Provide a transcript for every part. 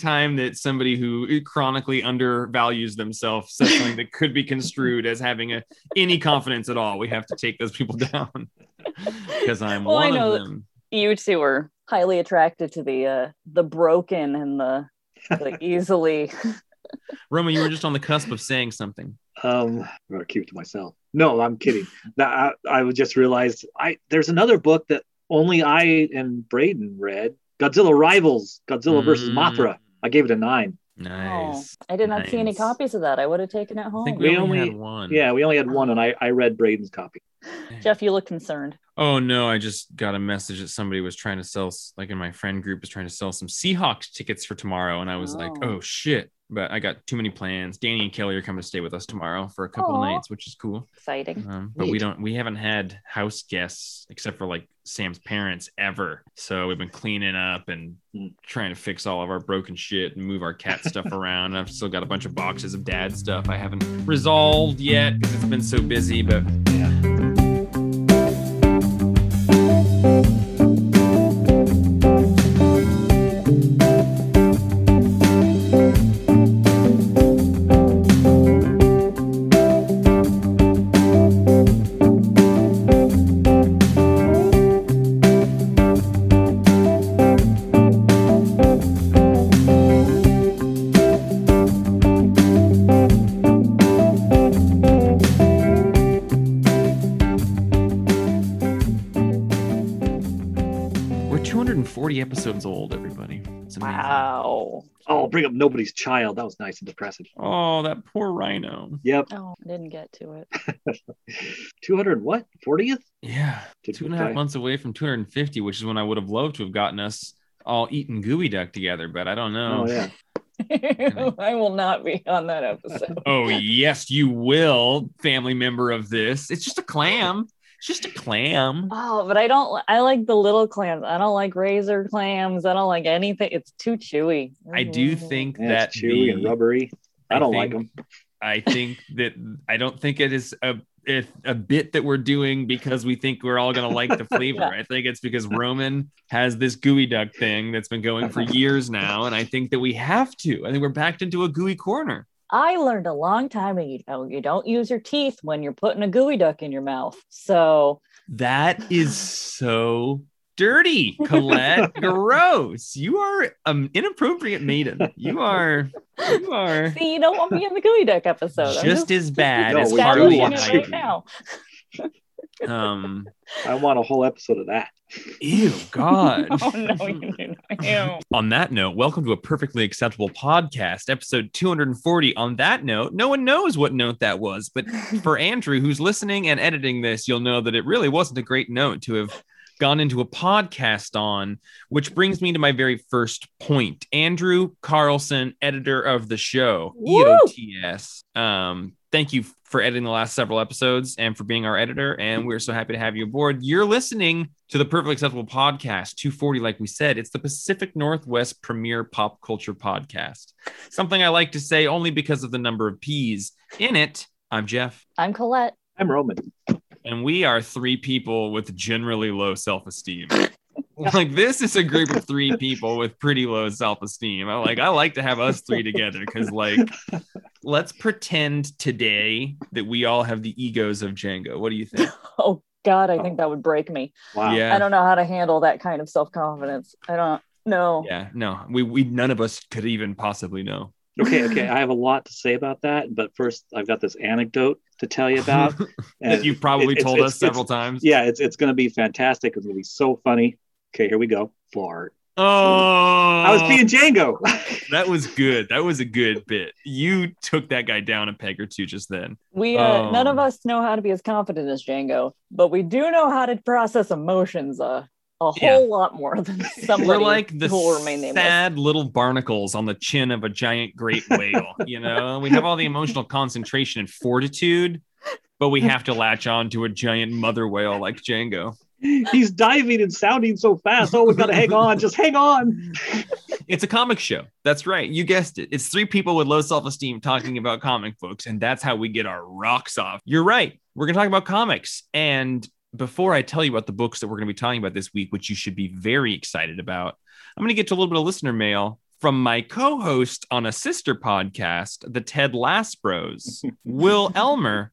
time that somebody who chronically undervalues themselves says something that could be construed as having a, any confidence at all, we have to take those people down because I'm Well, I one know of them. You two are highly attracted to the uh the broken and the the easily Roman, you were just on the cusp of saying something. Um, I'm gonna keep it to myself. No, I'm kidding. That I, I just realized I there's another book that only I and Braden read. Godzilla Rivals, Godzilla versus Mm. Mothra. I gave it a nine. Nice. Oh, I did not see any copies of that. I would have taken it I home. think we, We only, only- had one. Yeah, we only had one, and I, I read Braden's copy. Jeff, you look concerned. Oh no, I just got a message that somebody was trying to sell, like in my friend group, was trying to sell some Seahawks tickets for tomorrow, and I was like, Oh. oh shit. But I got too many plans. Danny and Kelly are coming to stay with us tomorrow for a couple Aw. nights, which is cool. Exciting. Um, but we don't, we haven't had house guests except for like Sam's parents ever. So we've been cleaning up and trying to fix all of our broken shit and move our cat stuff around. I've still got a bunch of boxes of dad stuff I haven't resolved yet because it's been so busy. But Yeah. Nobody's child. That was nice and depressing. Oh, that poor rhino. Yep. Oh, I didn't get to it. 200 what? 40th? Yeah. Did Two we and a half die? months away from 250, which is when I would have loved to have gotten us all eating gooey duck together, but I don't know. Oh, yeah. I will not be on that episode. Oh, yes, you will, family member of this. It's just a clam. It's just a clam. Oh, but I don't. I like the little clams. I don't like razor clams. I don't like anything. It's too chewy. I do mm-hmm. think Yeah, that it's chewy the, and rubbery. I don't like them. I think that I don't think it is a if a bit that we're doing because we think we're all gonna like the flavor. Yeah. I think it's because Roman has this gooey duck thing that's been going for years now, and I think that we have to. I think we're backed into a gooey corner. I learned a long time ago you don't use your teeth when you're putting a gooey duck in your mouth. So That is so dirty, Colette. Gross. You are an inappropriate maiden. You are you are see, you don't want me in the gooey duck episode. I'm just as bad No, as we do Harley it and you. right now. Um I want a whole episode of that. ew god. Oh no, you do not. Ew. On that note, welcome to a perfectly acceptable podcast, episode 240. On that note, no one knows what note that was, but for Andrew, who's listening and editing this, you'll know that it really wasn't a great note to have gone into a podcast on, which brings me to my very first point. Andrew Carlson, editor of the show, E Woo! EOTS. Um, thank you for editing the last several episodes and for being our editor. And we're so happy to have you aboard. You're listening to the Perfectly Acceptable Podcast 240, like we said. It's the Pacific Northwest premier pop culture podcast. Something I like to say only because of the number of P's in it. I'm Jeff. I'm Colette. I'm Roman. and we are three people with generally low self-esteem. like this is a group of three people with pretty low self-esteem. I like I like to have us three together because like let's pretend today that we all have the egos of Django. What do you think? Oh God, I think oh. that would break me. Wow. Yeah. I don't know how to handle that kind of self confidence. I don't know. Yeah, no, we we none of us could even possibly know. Okay, okay. I have a lot to say about that, but first, I've got this anecdote to tell you about. that you've probably it- told it's- us several it's- times. Yeah, it's it's going to be fantastic. It's going to be so funny. Okay, here we go. Fart. Oh, I was being Django. that was good. That was a good bit. You took that guy down a peg or two just then. We uh, none of Oh. us know how to be as confident as Django, but we do know how to process emotions uh, a whole Yeah. lot more than somebody We're like the who will remain nameless. sad little barnacles on the chin of a giant great whale. you know, we have all the emotional concentration and fortitude, but we have to latch on to a giant mother whale like Django. He's diving and sounding so fast. Oh, we got to hang on. Just hang on. It's a comic show. That's right. You guessed it. It's three people with low self esteem talking about comic books, and that's how we get our rocks off. You're right. We're going to talk about comics. And before I tell you about the books that we're going to be talking about this week, which you should be very excited about, I'm going to get to a little bit of listener mail from my co-host on a sister podcast, the Ted Lasso Bros, Will Elmer.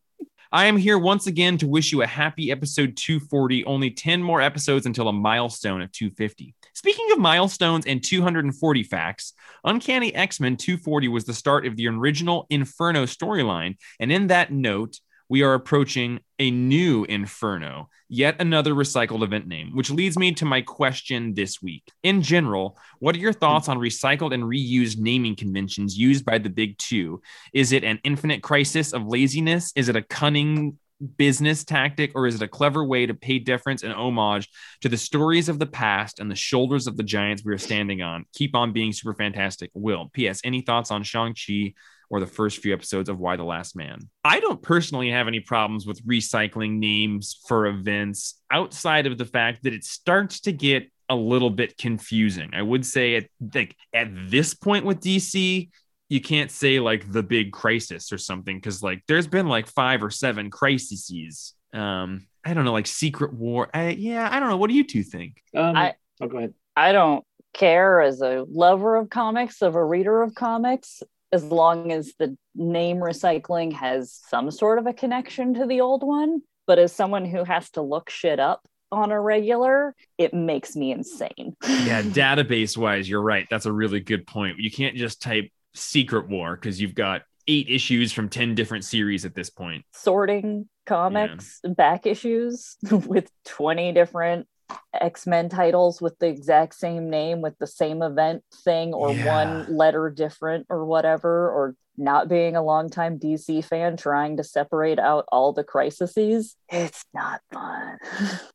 I am here once again to wish you a happy episode 240. Only 10 more episodes until a milestone of 250. Speaking of milestones and 240 facts, Uncanny X Men 240 was the start of the original Inferno storyline. And in that note, we are approaching a new Inferno, yet another recycled event name, which leads me to my question this week. In general, what are your thoughts on recycled and reused naming conventions used by the big two? Is it an infinite crisis of laziness? Is it a cunning business tactic, or is it a clever way to pay deference and homage to the stories of the past and the shoulders of the giants we are standing on? Keep on being super fantastic. Will. P.S. Any thoughts on Shang-Chi? Or the first few episodes of Y the Last Man. I don't personally have any problems with recycling names for events outside of the fact that it starts to get a little bit confusing. I would say at like at this point with DC, you can't say like the big crisis or something because like there's been like five or seven crises. Um, I don't know, like Secret War. I, yeah, I don't know. What do you two think? Um, I- oh, go ahead. I don't care as a lover of comics, of a reader of comics, as long as the name recycling has some sort of a connection to the old one. But as someone who has to look shit up on a regular, it makes me insane. Yeah, database wise, you're right. That's a really good point. You can't just type Secret War because you've got eight issues from 10 different series at this point. Sorting comics back issues with 20 different X-Men titles with the exact same name with the same event thing or Yeah. one letter different or whatever or not being a longtime DC fan trying to separate out all the crises. It's not fun.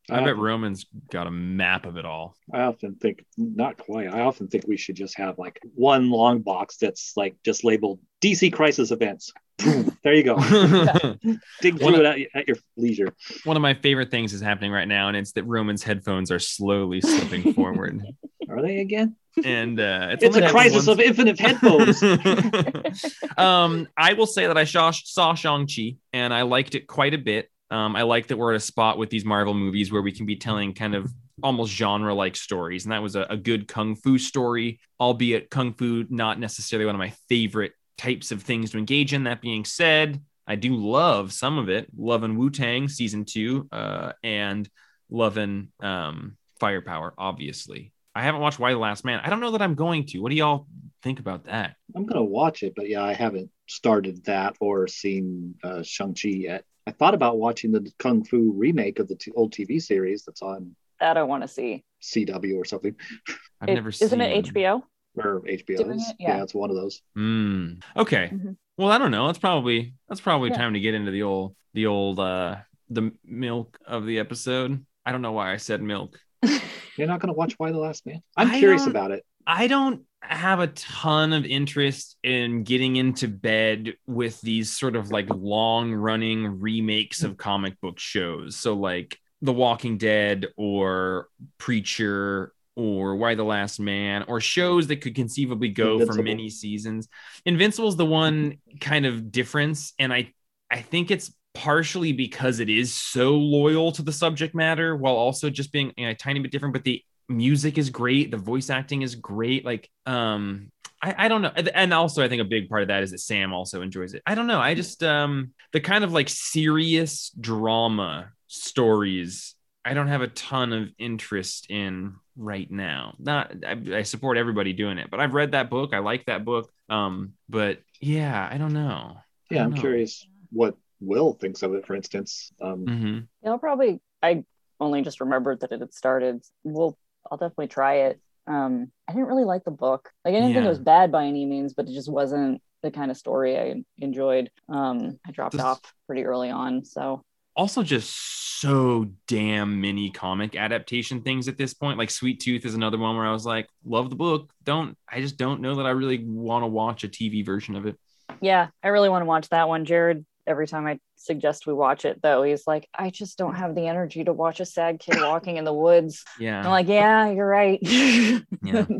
I bet often- Roman's got a map of it all. I often think not quite. I often think we should just have like one long box that's like just labeled DC Crisis Events. There you go. Dig through it at, at your leisure. One of my favorite things is happening right now, and it's that Roman's headphones are slowly slipping forward. Are they again? And uh, it's, It's a crisis of infinite headphones. um, I will say that I saw, saw Shang-Chi and I liked it quite a bit. Um, I like that we're at a spot with these Marvel movies where we can be telling kind of almost genre like stories. And that was a, a good Kung Fu story, albeit Kung Fu not necessarily one of my favorite types of things to engage in. That being said, I do love some of it. Loving Wu Tang season two, uh, and loving um, Firepower, obviously. I haven't watched Y the Last Man. I don't know that I'm going to. What do y'all think about that? I'm gonna watch it, but yeah, I haven't started that or seen uh, Shang Chi yet. I thought about watching the Kung Fu remake of the t- old TV series that's on That I want to see. CW or something I've It- never isn't seen it HBO? Or HBO. Doing is. it? Yeah. yeah, it's one of those. Hmm. Okay. Mhm. Well, I don't know. That's probably that's probably Yeah. time to get into the old the old uh the milk of the episode. I don't know why I said milk. You're not gonna watch Y the Last Man? I'm I curious about it. I don't have a ton of interest in getting into bed with these sort of like long running remakes of comic book shows. So like The Walking Dead or Preacher or Y the Last Man or shows that could conceivably go for many seasons. Invincible's the one kind of difference and I I think it's partially because it is so loyal to the subject matter while also just being you know, a tiny bit different but the music is great the voice acting is great like um I, I don't know and also i think a big part of that is that sam also enjoys it. I don't know i just um the kind of like serious drama stories i don't have a ton of interest in right now not I, I support everybody doing it but i've read that book i like that book um but yeah i don't know Yeah, don't I'm know. curious what Will thinks of it, for instance. Um, Mhm. I'll probably I only just remembered that it had started. Well, I'll definitely try it. Um, I didn't really like the book. Like I didn't think it was bad by any means, but it just wasn't the kind of story I enjoyed. Um, I dropped This- off pretty early on, so also just so damn many comic adaptation things at this point. Like Sweet Tooth is another one where I was like, love the book. Don't I just don't know that I really want to watch a TV version of it. yeah, I really want to watch that one. Jared, every time I suggest we watch it, though, he's like, I just don't have the energy to watch a sad kid walking in the woods. Yeah. I'm like, yeah, you're right. Yeah.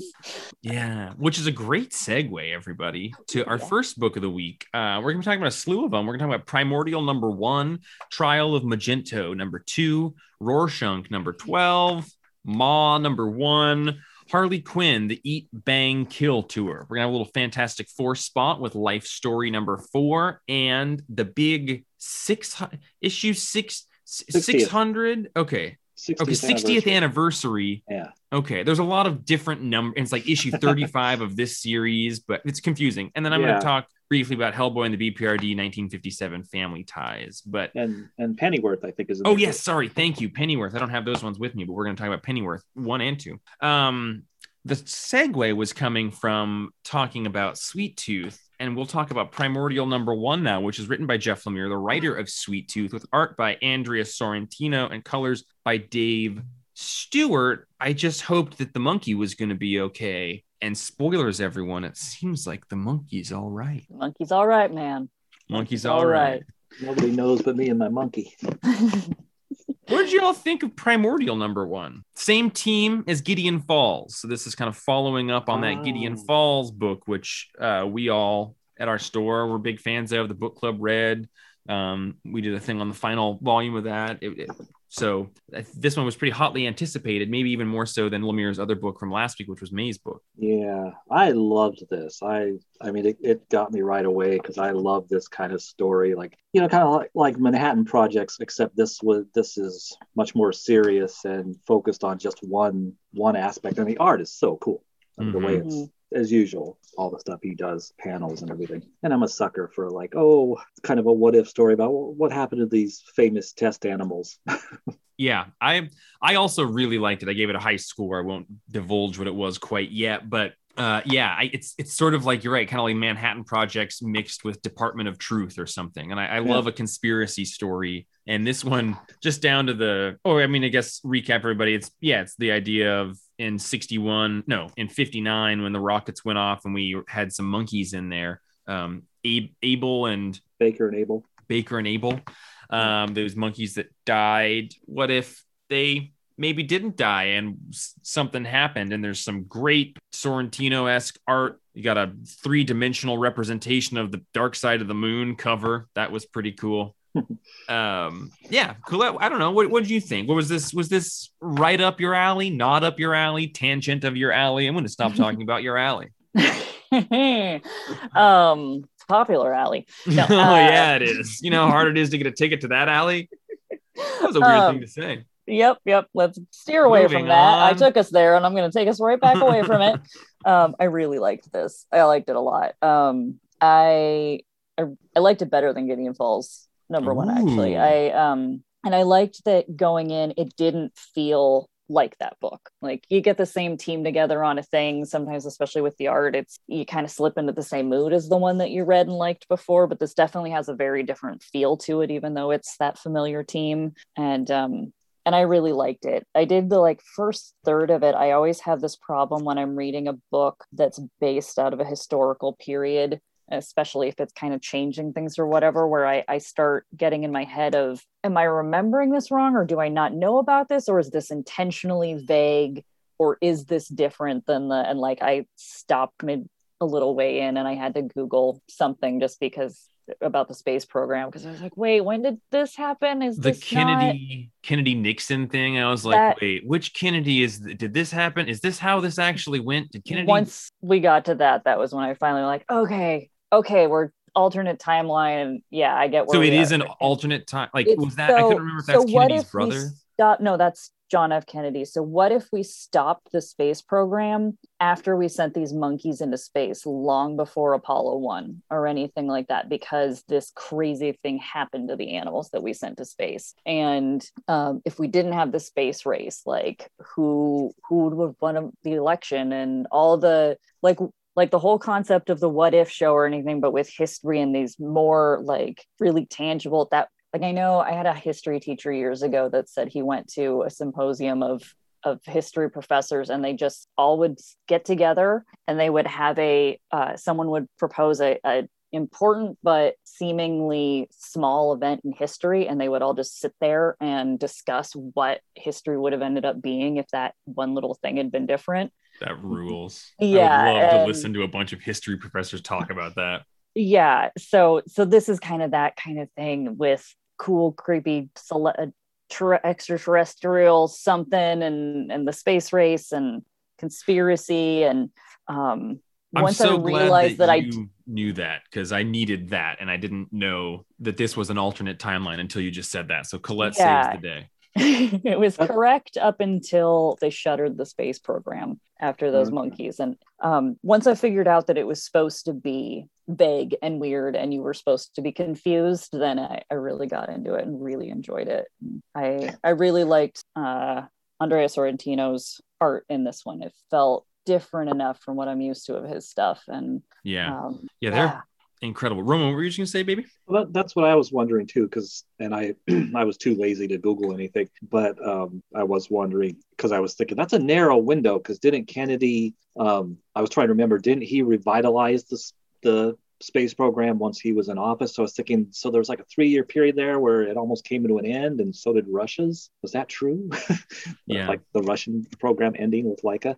Yeah, which is a great segue, everybody, to our Yeah. first book of the week. Uh, we're going to be talking about a slew of them. We're going to talk about Primordial number one, Trial of Magneto number two, Rorschach number 12, Ma number one, Harley Quinn, the Eat Bang Kill tour. We're gonna have a little Fantastic Four spot with Life Story number four and the big six issue six. 600 okay 60th okay 60th anniversary Yeah. okay there's a lot of different numbers it's like issue 35 of this series but it's confusing and then i'm going to talk briefly about hellboy and the bprd 1957 family ties but And and Pennyworth, I think, is. oh yes sorry thank you pennyworth. I don't have those ones with me but we're going to talk about pennyworth one and two. Um the segue was coming from talking about sweet tooth and we'll talk about primordial number one now which is written by jeff lemire the writer of sweet tooth with art by andrea sorrentino and colors by dave stewart. I just hoped that the monkey was going to be okay and spoilers everyone it seems like the monkey's all right Monkey's all right, man. monkey's all all right. right. Nobody knows but me and my monkey. What did you all think of Primordial number one? Same team as Gideon Falls. So this is kind of following up on that Gideon Oh. Falls book, which uh, we all at our store were big fans of. The book club read. Um, we did a thing on the final volume of that. It- it- so this one was pretty hotly anticipated, maybe even more so than Lemire's other book from last week, which was May's book. Yeah, I loved this. I I mean, it, it got me right away because I love this kind of story. Like you know, kind of like like Manhattan Projects, except this was this is much more serious and focused on just one one aspect. And the art is so cool. I mean, The way Mhm. it's as usual, all the stuff he does, panels and everything. And I'm a sucker for like, oh, kind of a what if story about what happened to these famous test animals. Yeah, I I also really liked it. I gave it a high score. I won't divulge what it was quite yet, but uh, yeah, I, it's it's sort of like you're right, kind of like Manhattan Projects mixed with Department of Truth or something. And I, I Yeah. love a conspiracy story. And this one, just down to the oh, I mean, I guess recap everybody. It's yeah, it's the idea of in '61, no, in '59 when the rockets went off and we had some monkeys in there. Um, Abe, Abel and Baker and Abel. Baker and Abel, um, those monkeys that died. What if they maybe didn't die and something happened? And there's some great Sorrentino esque art. You got a three dimensional representation of the dark side of the moon cover. That was pretty cool. Um, yeah, cool. I, don't know. What what did you think? What was this? Was this right up your alley? Not up your alley? Tangent of your alley? I'm going to stop talking about your alley. um, it's popular alley. No, oh uh, yeah, it is. You know how hard it is to get a ticket to that alley. That was a weird Um, thing to say. Yep, yep. Let's steer away Moving from that. I took us there, and I'm going to take us right back away from it. Um, I really liked this. I liked it a lot. Um, I, I I liked it better than Gideon Falls number one. Actually, I um, and I liked that going in, it didn't feel like that book. Like you get the same team together on a thing. Sometimes, especially with the art, it's you kind of slip into the same mood as the one that you read and liked before. But this definitely has a very different feel to it, even though it's that familiar team. And um, and I really liked it. I did the like first third of it. I always have this problem when I'm reading a book that's based out of a historical period, especially if it's kind of changing things or whatever, where I, I start getting in my head of, am I remembering this wrong or do I not know about this or is this intentionally vague or is this different than the, and like I stopped mid a little way in and I had to Google something just because about the space program because I was like, wait, when did this happen? Is The this not- Kennedy Kennedy Nixon thing. I was like, That- wait, which Kennedy is? Did this happen? Is this how this actually went? Did Kennedy? once we got to that that was when i finally like okay okay we're alternate timeline and yeah i get so it is we is are. an alternate time. Like It's was that? I couldn't remember if that's what Kennedy's brother. stop no that's john f kennedy so what if we stopped the space program after we sent these monkeys into space long before apollo 1 or anything like that because this crazy thing happened to the animals that we sent to space and um, if we didn't have the space race like who who would have won the election and all the like like the whole concept of the what if show or anything but with history and these more like really tangible that like i know i had a history teacher years ago that said he went to a symposium of of history professors and they just all would get together and they would have a uh, someone would propose a, a important but seemingly small event in history and they would all just sit there and discuss what history would have ended up being if that one little thing had been different That rules. Yeah, I would love to listen to a bunch of history professors talk about that. yeah so so this is kind of that kind of thing with cool creepy cele- uh, ter- extraterrestrial something and and the space race and conspiracy and um I'm once so I glad realized that, I knew that because I needed that and I didn't know that this was an alternate timeline until you just said that. So Colette Yeah. saves the day. it was correct up until they shuttered the space program after those Okay. monkeys. And um, once I figured out that it was supposed to be vague and weird and you were supposed to be confused, then I, I really got into it and really enjoyed it. I I really liked uh, Andrea Sorrentino's art in this one. It felt different enough from what I'm used to of his stuff. And Yeah. um, yeah, they're yeah. Incredible. Roman, what were you just gonna say, baby? Well, that, that's what I was wondering too, because and I I was too lazy to Google anything, but um, I was wondering because I was thinking that's a narrow window. Because didn't Kennedy? Um, I was trying to remember, didn't he revitalize the the space program once he was in office? So I was thinking, so there was like a three year period there where it almost came to an end, and so did Russia's. Was that true? Yeah. like the Russian program ending with Laika.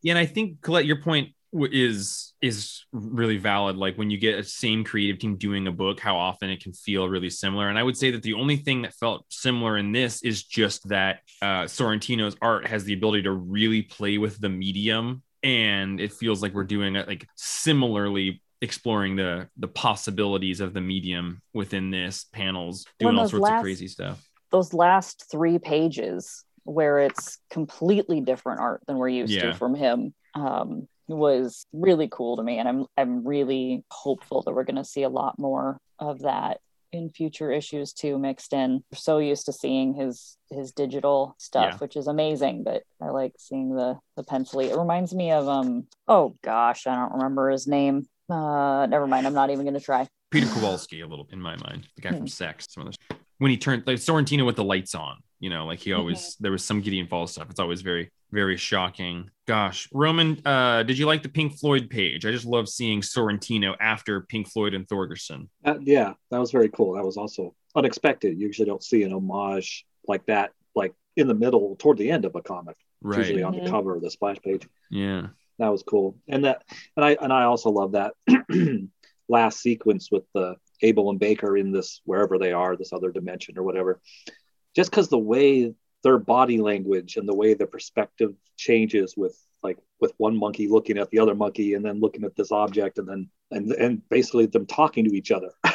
Yeah, and I think Colette, your point is is really valid. Like when you get a same creative team doing a book, how often it can feel really similar. And I would say that the only thing that felt similar in this is just that uh, Sorrentino's art has the ability to really play with the medium, and it feels like we're doing it like similarly exploring the the possibilities of the medium within this panels doing all sorts of crazy stuff those last three pages where it's completely different art than we're used Yeah. to from him um, was really cool to me and i'm i'm really hopeful that we're going to see a lot more of that in future issues too mixed in we're so used to seeing his his digital stuff Yeah. which is amazing but i like seeing the the pencil it reminds me of um oh gosh i don't remember his name uh never mind i'm not even going to try Peter Kowalski, a little in my mind, the guy Hmm. from Sex. Some other when he turned like Sorrentino with the lights on, you know, like he always Mm-hmm. there was some Gideon Falls stuff. It's always very very shocking. Gosh, Roman, uh, did you like the Pink Floyd page? I just love seeing Sorrentino after Pink Floyd and Thorgerson. Uh, yeah, that was very cool. That was also unexpected. You usually don't see an homage like that, like in the middle, toward the end of a comic. Right. Usually on the cover of the splash page. Yeah. That was cool. And that, and I, and I also love that last sequence with the Abel and Baker in this wherever they are, this other dimension or whatever. Just because the way their body language and the way the perspective changes with like with one monkey looking at the other monkey and then looking at this object and then and and basically them talking to each other.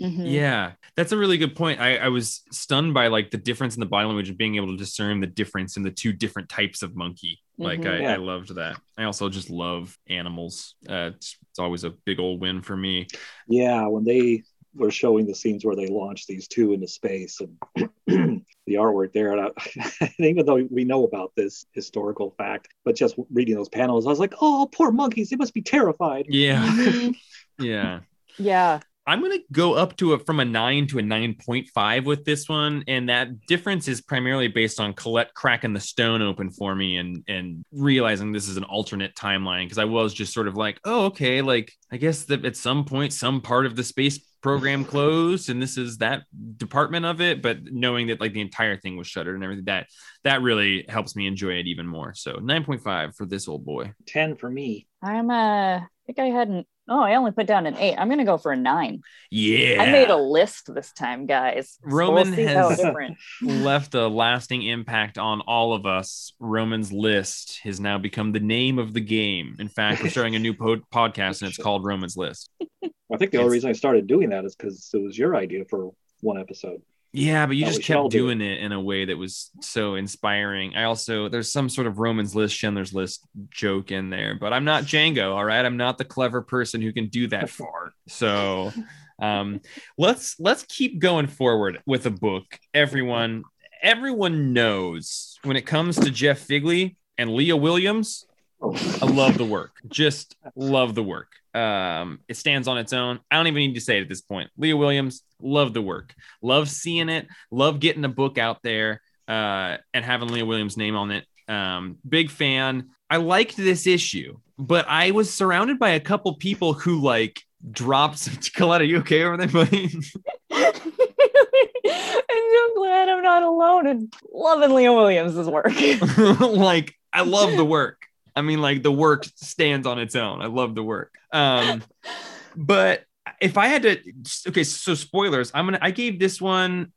Mhm. Yeah, that's a really good point. I, I was stunned by like the difference in the body language and being able to discern the difference in the two different types of monkey. Like Mhm. I, Yeah. I loved that. I also just love animals. Uh, it's, it's always a big old win for me. Yeah, when they were showing the scenes where they launched these two into space and the artwork there, and, I, and even though we know about this historical fact, but just reading those panels, I was like, "Oh, poor monkeys! They must be terrified." Yeah, yeah. yeah I'm gonna go up to a from a nine to a nine point five with this one, and that difference is primarily based on Colette cracking the stone open for me and and realizing this is an alternate timeline because I was just sort of like, oh okay, like I guess that at some point some part of the space program closed and this is that department of it, but knowing that like the entire thing was shuttered and everything that that really helps me enjoy it even more. So nine point five for this old boy. Ten for me. I'm uh, I think I had an oh, I only put down an eight. I'm gonna go for a nine. Yeah, I made a list this time, guys. So Roman we'll has- left a lasting impact on all of us. Roman's List has now become the name of the game. In fact, we're starting a new pod- podcast and it's called Roman's List. I think the only It's- reason I started doing that is because it was your idea for one episode. Yeah, but you That just kept do. doing it in a way that was so inspiring. I also there's some sort of Roman's List, Schindler's List joke in there, but I'm not Django. All right, I'm not the clever person who can do that far. So um, let's let's keep going forward with a book. Everyone, everyone knows when it comes to Jeff Figley and Leah Williams. I love the work. Just love the work. Um, it stands on its own. I don't even need to say it at this point. Leah Williams, love the work. Love seeing it. Love getting a book out there uh, and having Leah Williams' name on it. Um, big fan. I liked this issue, but I was surrounded by a couple people who like dropped some. Colette, are you okay over there, buddy? I'm so glad I'm not alone and loving Leah Williams' work. like I love the work. I mean, like the work stands on its own. I love the work. Um, but if I had to, okay, so spoilers. I'm gonna. I gave this one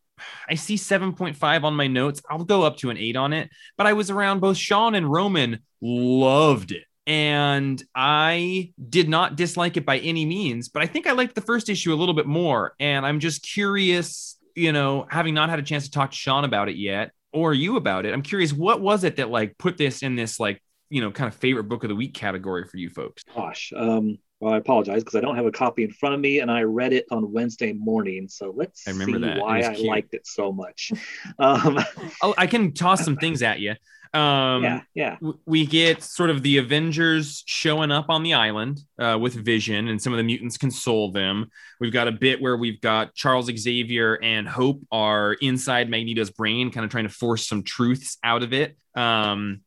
I see 7.5 on my notes. I'll go up to an eight on it, but I was around both Sean and Roman, loved it. And I did not dislike it by any means, but I think I liked the first issue a little bit more. And I'm just curious, you know, having not had a chance to talk to Sean about it yet or you about it, I'm curious, what was it that like put this in this like, you know, kind of favorite book of the week category for you folks? Gosh, um, well, I apologize because I don't have a copy in front of me, and I read it on Wednesday morning. So let's I remember see that. Why I liked it so much. Um, Oh, I can toss some things at you. Um, yeah, yeah, we get sort of the Avengers showing up on the island uh, with Vision, and some of the mutants console them. We've got a bit where we've got Charles Xavier and Hope are inside Magneto's brain, kind of trying to force some truths out of it. Um,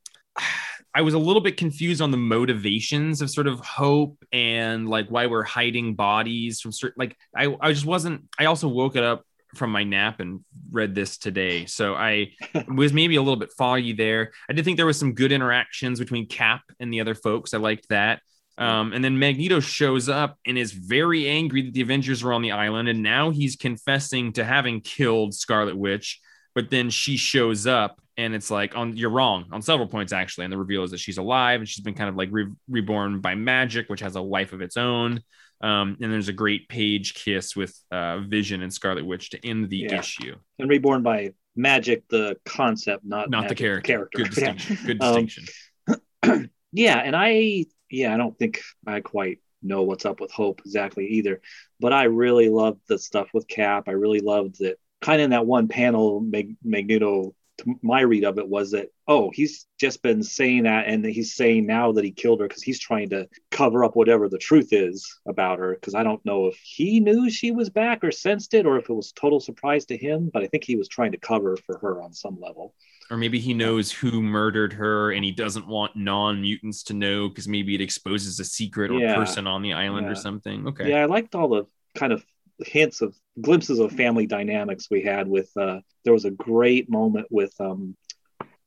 I was a little bit confused on the motivations of sort of Hope and like why we're hiding bodies from certain. Like I, I just wasn't. I also woke it up from my nap and read this today. So I was maybe a little bit foggy there. I did think there was some good interactions between Cap and the other folks. I liked that. Um, and then Magneto shows up and is very angry that the Avengers are on the island. And now he's confessing to having killed Scarlet Witch. But then she shows up and it's like, on you're wrong on several points, actually. And the reveal is that she's alive and she's been kind of like re- reborn by magic, which has a life of its own. Um, and there's a great page kiss with uh, Vision and Scarlet Witch to end the Yeah. issue. and reborn by magic, the concept, not Not the magic, character. Character. Good Yeah. distinction. Good Um, yeah and i yeah i don't think i quite know what's up with hope exactly either but i really loved the stuff with cap i really loved that kind of in that one panel Mag- magneto to my read of it was that oh he's just been saying that and he's saying now that he killed her because he's trying to cover up whatever the truth is about her because i don't know if he knew she was back or sensed it or if it was total surprise to him but i think he was trying to cover for her on some level. Or maybe he knows who murdered her and he doesn't want non-mutants to know because maybe it exposes a secret or Yeah. person on the island or something. Okay. Yeah, I liked all the kind of hints of glimpses of family dynamics we had with uh there was a great moment with um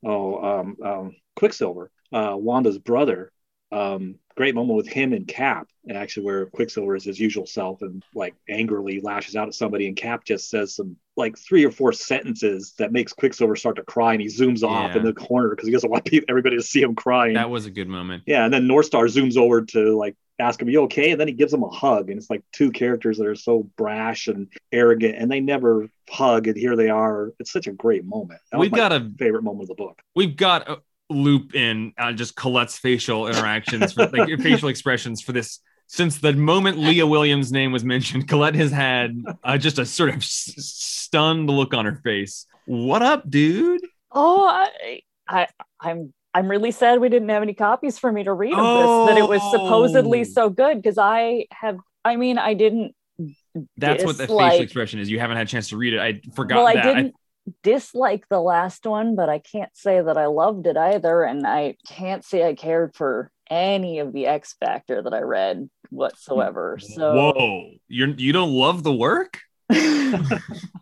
oh um, um Quicksilver, uh Wanda's brother. Um great moment with him and Cap, and actually where Quicksilver is his usual self and like angrily lashes out at somebody and Cap just says some like three or four sentences that makes Quicksilver start to cry and he zooms off Yeah. in the corner because he doesn't want everybody to see him crying. that was a good moment Yeah, and then North Star zooms over to like ask him, "You okay?" And then he gives him a hug, and it's like two characters that are so brash and arrogant, and they never hug, and here they are. It's such a great moment. That we've my got a favorite moment of the book. we've got a loop in uh, just colette's facial interactions for, like facial expressions for this since the moment leah williams name was mentioned colette has had uh, just a sort of s- stunned look on her face what up dude Oh, I, I, I'm, I'm really sad we didn't have any copies for me to read of this. That it was supposedly Oh. so good because I have. I mean, I didn't. that's what the facial expression is you haven't had a chance to read it i forgot Well, I that didn't dislike the last one, but I can't say that I loved it either, and I can't say I cared for any of the X Factor that I read whatsoever. So, whoa you're you don't love the work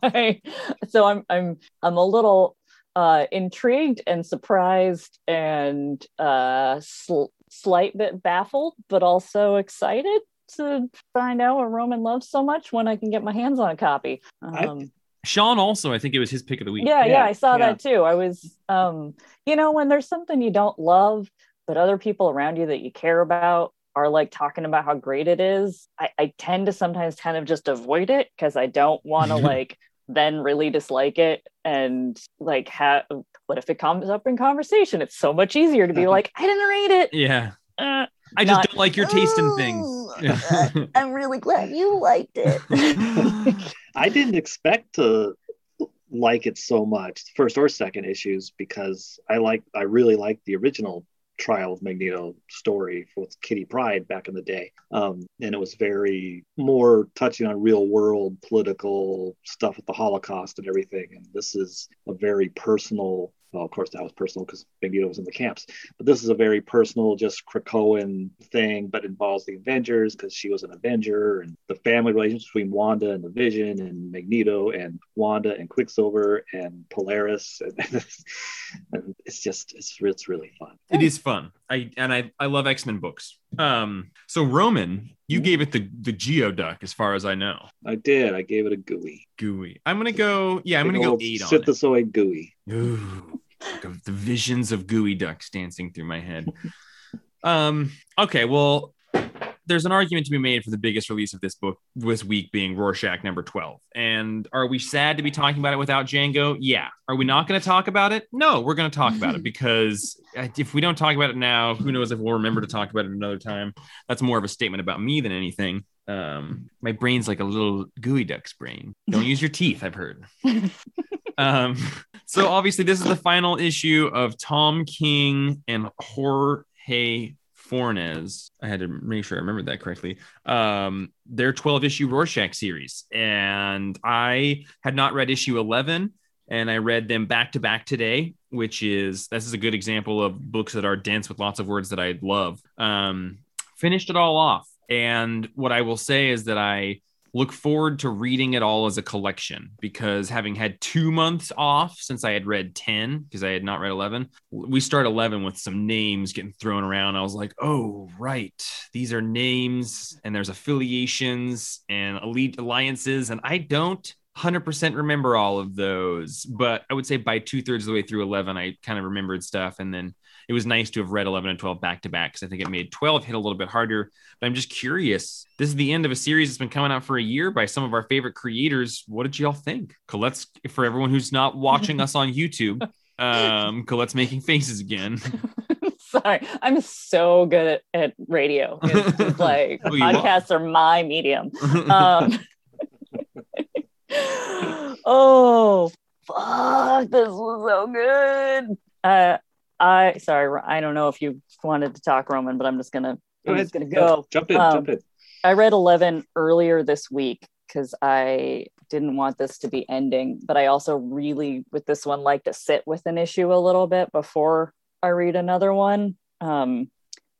I, so I'm I'm I'm a little uh, intrigued and surprised and uh, sl- slight bit baffled, but also excited to find out what Roman loves so much when I can get my hands on a copy. I- Um, sean also i think it was his pick of the week yeah, yeah, Yeah, I saw yeah. that too. I was, um, you know, when there's something you don't love, but other people around you that you care about are like talking about how great it is, I, I tend to sometimes kind of just avoid it because I don't want to like then really dislike it and like have. What if it comes up in conversation? It's so much easier to be like, I didn't read it. yeah Uh, i just Not- don't like your taste in things "Oh, I'm really glad you liked it. I didn't expect to like it so much, first or second issues, because I like I really like the original Trial of Magneto story with Kitty Pryde back in the day, um, and it was very more touching on real world political stuff with the Holocaust and everything. And this is a very personal. Well, of course, that was personal because Magneto was in the camps, but this is a very personal, just Krakoan thing, but involves the Avengers because she was an Avenger and the family relations between Wanda and the Vision and Magneto and Wanda and Quicksilver and Polaris. And, and it's just, it's, it's really fun. it is fun i and i i love x-men books Um, so Roman, you gave it the the geoduck, as far as I know. I did. I gave it a gooey. Gooey. I'm gonna go. Yeah, I'm Big gonna go eight on it. Synthezoid gooey. Ooh, the visions of gooey ducks dancing through my head. Um, okay, well, there's an argument to be made for the biggest release of this book this week being Rorschach number 12. And are we sad to be talking about it without Django? Yeah. Are we not going to talk about it? No, we're going to talk about it because if we don't talk about it now, who knows if we'll remember to talk about it another time. That's more of a statement about me than anything. Um, my brain's like a little gooey duck's brain. Don't use your teeth, I've heard. Um, so obviously, this is the final issue of Tom King and Jorge Fornes. I had to make sure I remembered that correctly. Um, their 12 issue Rorschach series. And I had not read issue 11, and I read them back to back today, which is this is a good example of books that are dense with lots of words that I love. Um, finished it all off. And what I will say is that I look forward to reading it all as a collection because having had two months off since I had read 10, because I had not read 11, we start 11 with some names getting thrown around. I was like, oh, right. These are names and there's affiliations and elite alliances. And I don't 100% remember all of those. But I would say by two thirds of the way through 11, I kind of remembered stuff. And then it was nice to have read 11 and 12 back to back because I think it made 12 hit a little bit harder. But I'm just curious. This is the end of a series that's been coming out for a year by some of our favorite creators. What did y'all think? Colette's, for everyone who's not watching us on YouTube, um, Colette's making faces again. Sorry, I'm so good at, at radio. It's just like Oh, you are. podcasts are my medium. Um, oh, fuck! This was so good. Uh, I sorry, I don't know if you wanted to talk Roman, but I'm just gonna Go I'm just gonna go. Jump in. Um, jump in. I read 11 earlier this week because I didn't want this to be ending, but I also really, with this one, like to sit with an issue a little bit before I read another one. Um,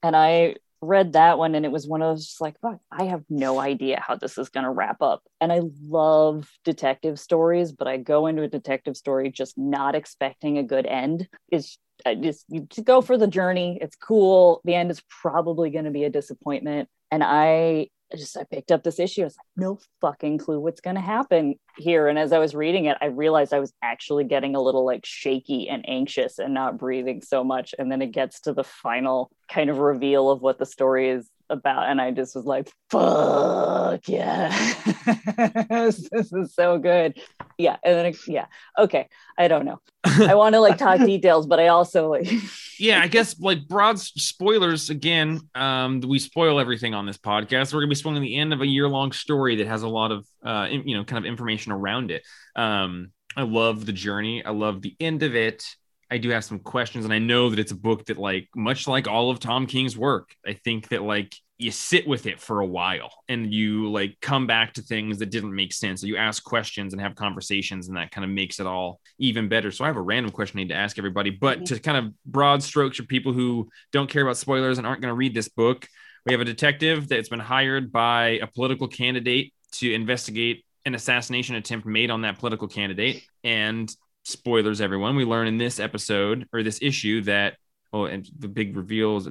and I read that one, and it was one of those just like, fuck, I have no idea how this is going to wrap up. And I love detective stories, but I go into a detective story just not expecting a good end. It's I just you just go for the journey. It's cool. The end is probably going to be a disappointment. And I just I picked up this issue. I was like, no fucking clue what's going to happen here. And as I was reading it, I realized I was actually getting a little like shaky and anxious and not breathing so much. And then it gets to the final kind of reveal of what the story is about, and I just was like, fuck yeah, this is so good. Yeah, and then yeah, okay. I don't know. I want to like talk details, but I also like yeah, I guess like broad spoilers again. Um, we spoil everything on this podcast. We're gonna be spoiling the end of a year long story that has a lot of uh, you know, kind of information around it. Um, I love the journey. I love the end of it. I do have some questions, and I know that it's a book that, like, much like all of Tom King's work, I think that like you sit with it for a while and you like come back to things that didn't make sense. So you ask questions and have conversations, and that kind of makes it all even better. So I have a random question I need to ask everybody, but Mhm. to kind of broad strokes for people who don't care about spoilers and aren't going to read this book, we have a detective that's been hired by a political candidate to investigate an assassination attempt made on that political candidate. And spoilers, everyone, we learn in this episode or this issue that. Oh, and the big reveals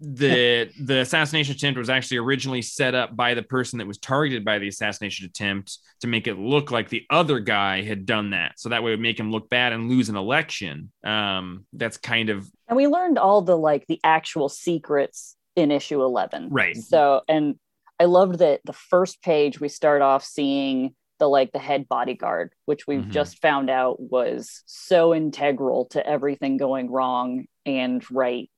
the the assassination attempt was actually originally set up by the person that was targeted by the assassination attempt to make it look like the other guy had done that. So that way it would make him look bad and lose an election. Um, that's kind of and we learned all the like the actual secrets in issue 11 Right. so and i loved that the first page we start off seeing the like the head bodyguard which we've Mhm. just found out was so integral to everything going wrong and right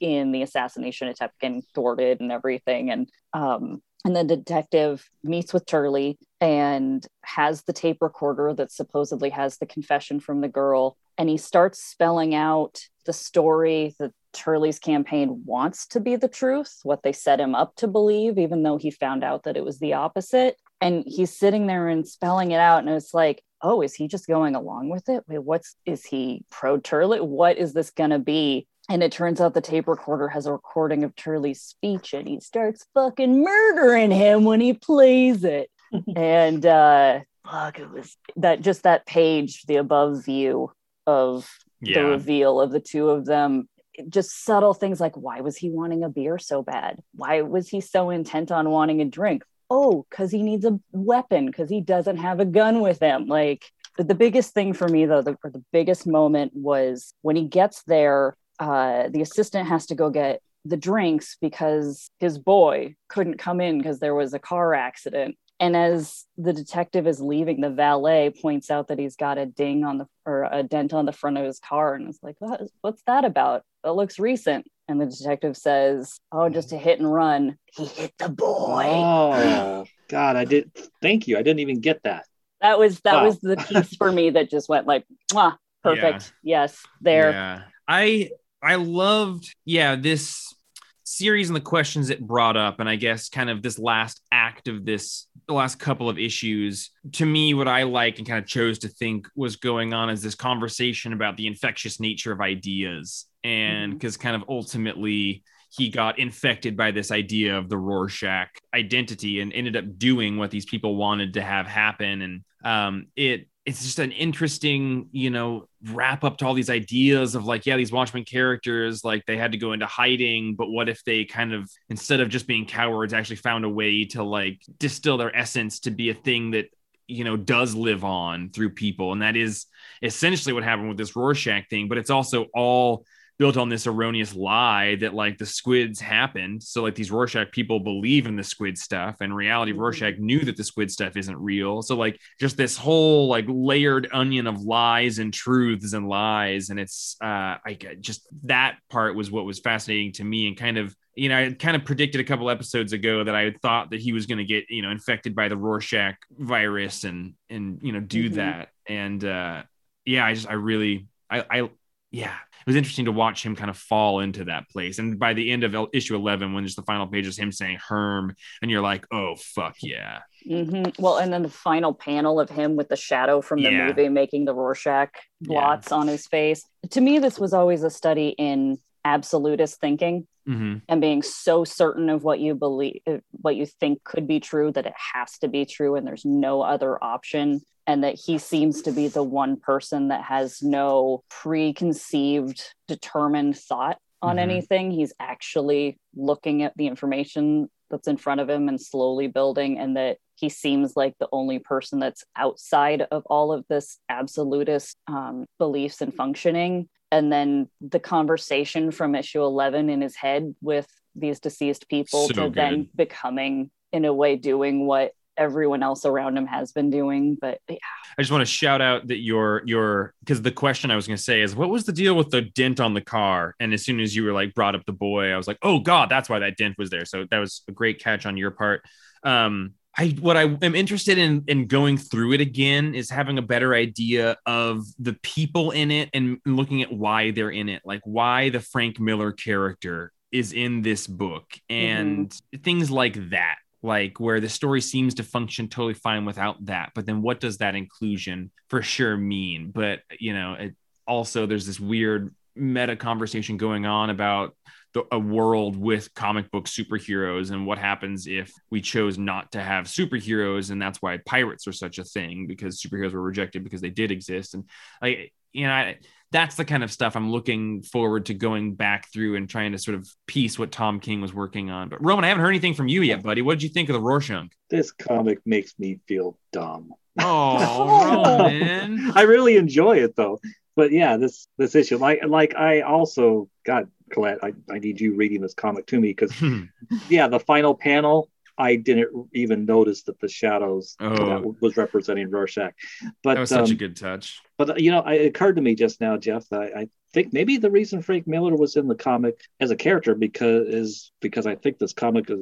in the assassination attempt getting thwarted and everything and um and the detective meets with Turley and has the tape recorder that supposedly has the confession from the girl. And he starts spelling out the story that Turley's campaign wants to be the truth, what they set him up to believe, even though he found out that it was the opposite. And he's sitting there and spelling it out. And it's like, oh, is he just going along with it? Wait, what's is he pro Turley? What is this gonna be? And it turns out the tape recorder has a recording of Turley's speech, and he starts fucking murdering him when he plays it. and uh fuck, it was that just that page, the above view of the reveal of the two of them. just subtle things like why was he wanting a beer so bad? Why was he so intent on wanting a drink? Oh, because he needs a weapon because he doesn't have a gun with him. Like the, the biggest thing for me though, the, the biggest moment was when he gets there. Uh, the assistant has to go get the drinks because his boy couldn't come in because there was a car accident and as the detective is leaving, the valet points out that he's got a ding on the or a dent on the front of his car, and it's like, what's that about? It looks recent. And the detective says, "Oh, just a hit and run. He hit the boy." Oh God, I did. Thank you. I didn't even get that. That was that wow. was the piece for me that just went like, Mwah, perfect. Yeah. Yes, there. Yeah, I I loved yeah this series and the questions it brought up and i guess kind of this last act of this the last couple of issues to me what i like and kind of chose to think was going on is this conversation about the infectious nature of ideas and because mm-hmm. kind of ultimately he got infected by this idea of the rorschach identity and ended up doing what these people wanted to have happen and um, it it's just an interesting, you know, wrap up to all these ideas of like, yeah, these Watchmen characters, like they had to go into hiding, but what if they kind of, instead of just being cowards, actually found a way to like distill their essence to be a thing that, you know, does live on through people. And that is essentially what happened with this Rorschach thing, but it's also all built on this erroneous lie that like the squids happened. So like these Rorschach people believe in the squid stuff, and reality mm-hmm. Rorschach knew that the squid stuff isn't real. So like just this whole like layered onion of lies and truths and lies, and it's uh I just that part was what was fascinating to me and kind of you know, I kind of predicted a couple episodes ago that I had thought that he was going to get, you know, infected by the Rorschach virus and and you know do mm-hmm. that. And uh yeah, I just I really I I yeah, it was interesting to watch him kind of fall into that place. And by the end of issue 11, when just the final page is him saying Herm, and you're like, oh, fuck yeah. Mm-hmm. Well, and then the final panel of him with the shadow from the yeah. movie making the Rorschach blots yeah. on his face. To me, this was always a study in absolutist thinking mm-hmm. and being so certain of what you believe, what you think could be true, that it has to be true and there's no other option and that he seems to be the one person that has no preconceived determined thought on mm-hmm. anything he's actually looking at the information that's in front of him and slowly building and that he seems like the only person that's outside of all of this absolutist um, beliefs and functioning and then the conversation from issue 11 in his head with these deceased people so to good. then becoming in a way doing what everyone else around him has been doing. But yeah. I just want to shout out that your your because the question I was going to say is what was the deal with the dent on the car? And as soon as you were like brought up the boy, I was like, oh god, that's why that dent was there. So that was a great catch on your part. Um, I what I am interested in in going through it again is having a better idea of the people in it and looking at why they're in it, like why the Frank Miller character is in this book and mm-hmm. things like that like where the story seems to function totally fine without that but then what does that inclusion for sure mean? But you know it also there's this weird meta conversation going on about the, a world with comic book superheroes and what happens if we chose not to have superheroes and that's why pirates are such a thing because superheroes were rejected because they did exist. And like you know I, that's the kind of stuff I'm looking forward to going back through and trying to sort of piece what Tom King was working on. But Roman, I haven't heard anything from you yet, buddy. What did you think of the Rorschach? This comic makes me feel dumb. Oh, Roman. I really enjoy it though. But yeah, this this issue, like like I also got Colette, I, I need you reading this comic to me because yeah, the final panel I didn't even notice that the shadows oh. that was representing Rorschach. But that was such um, a good touch. But you know, it occurred to me just now, Jeff, that I, I think maybe the reason Frank Miller was in the comic as a character because is because I think this comic is,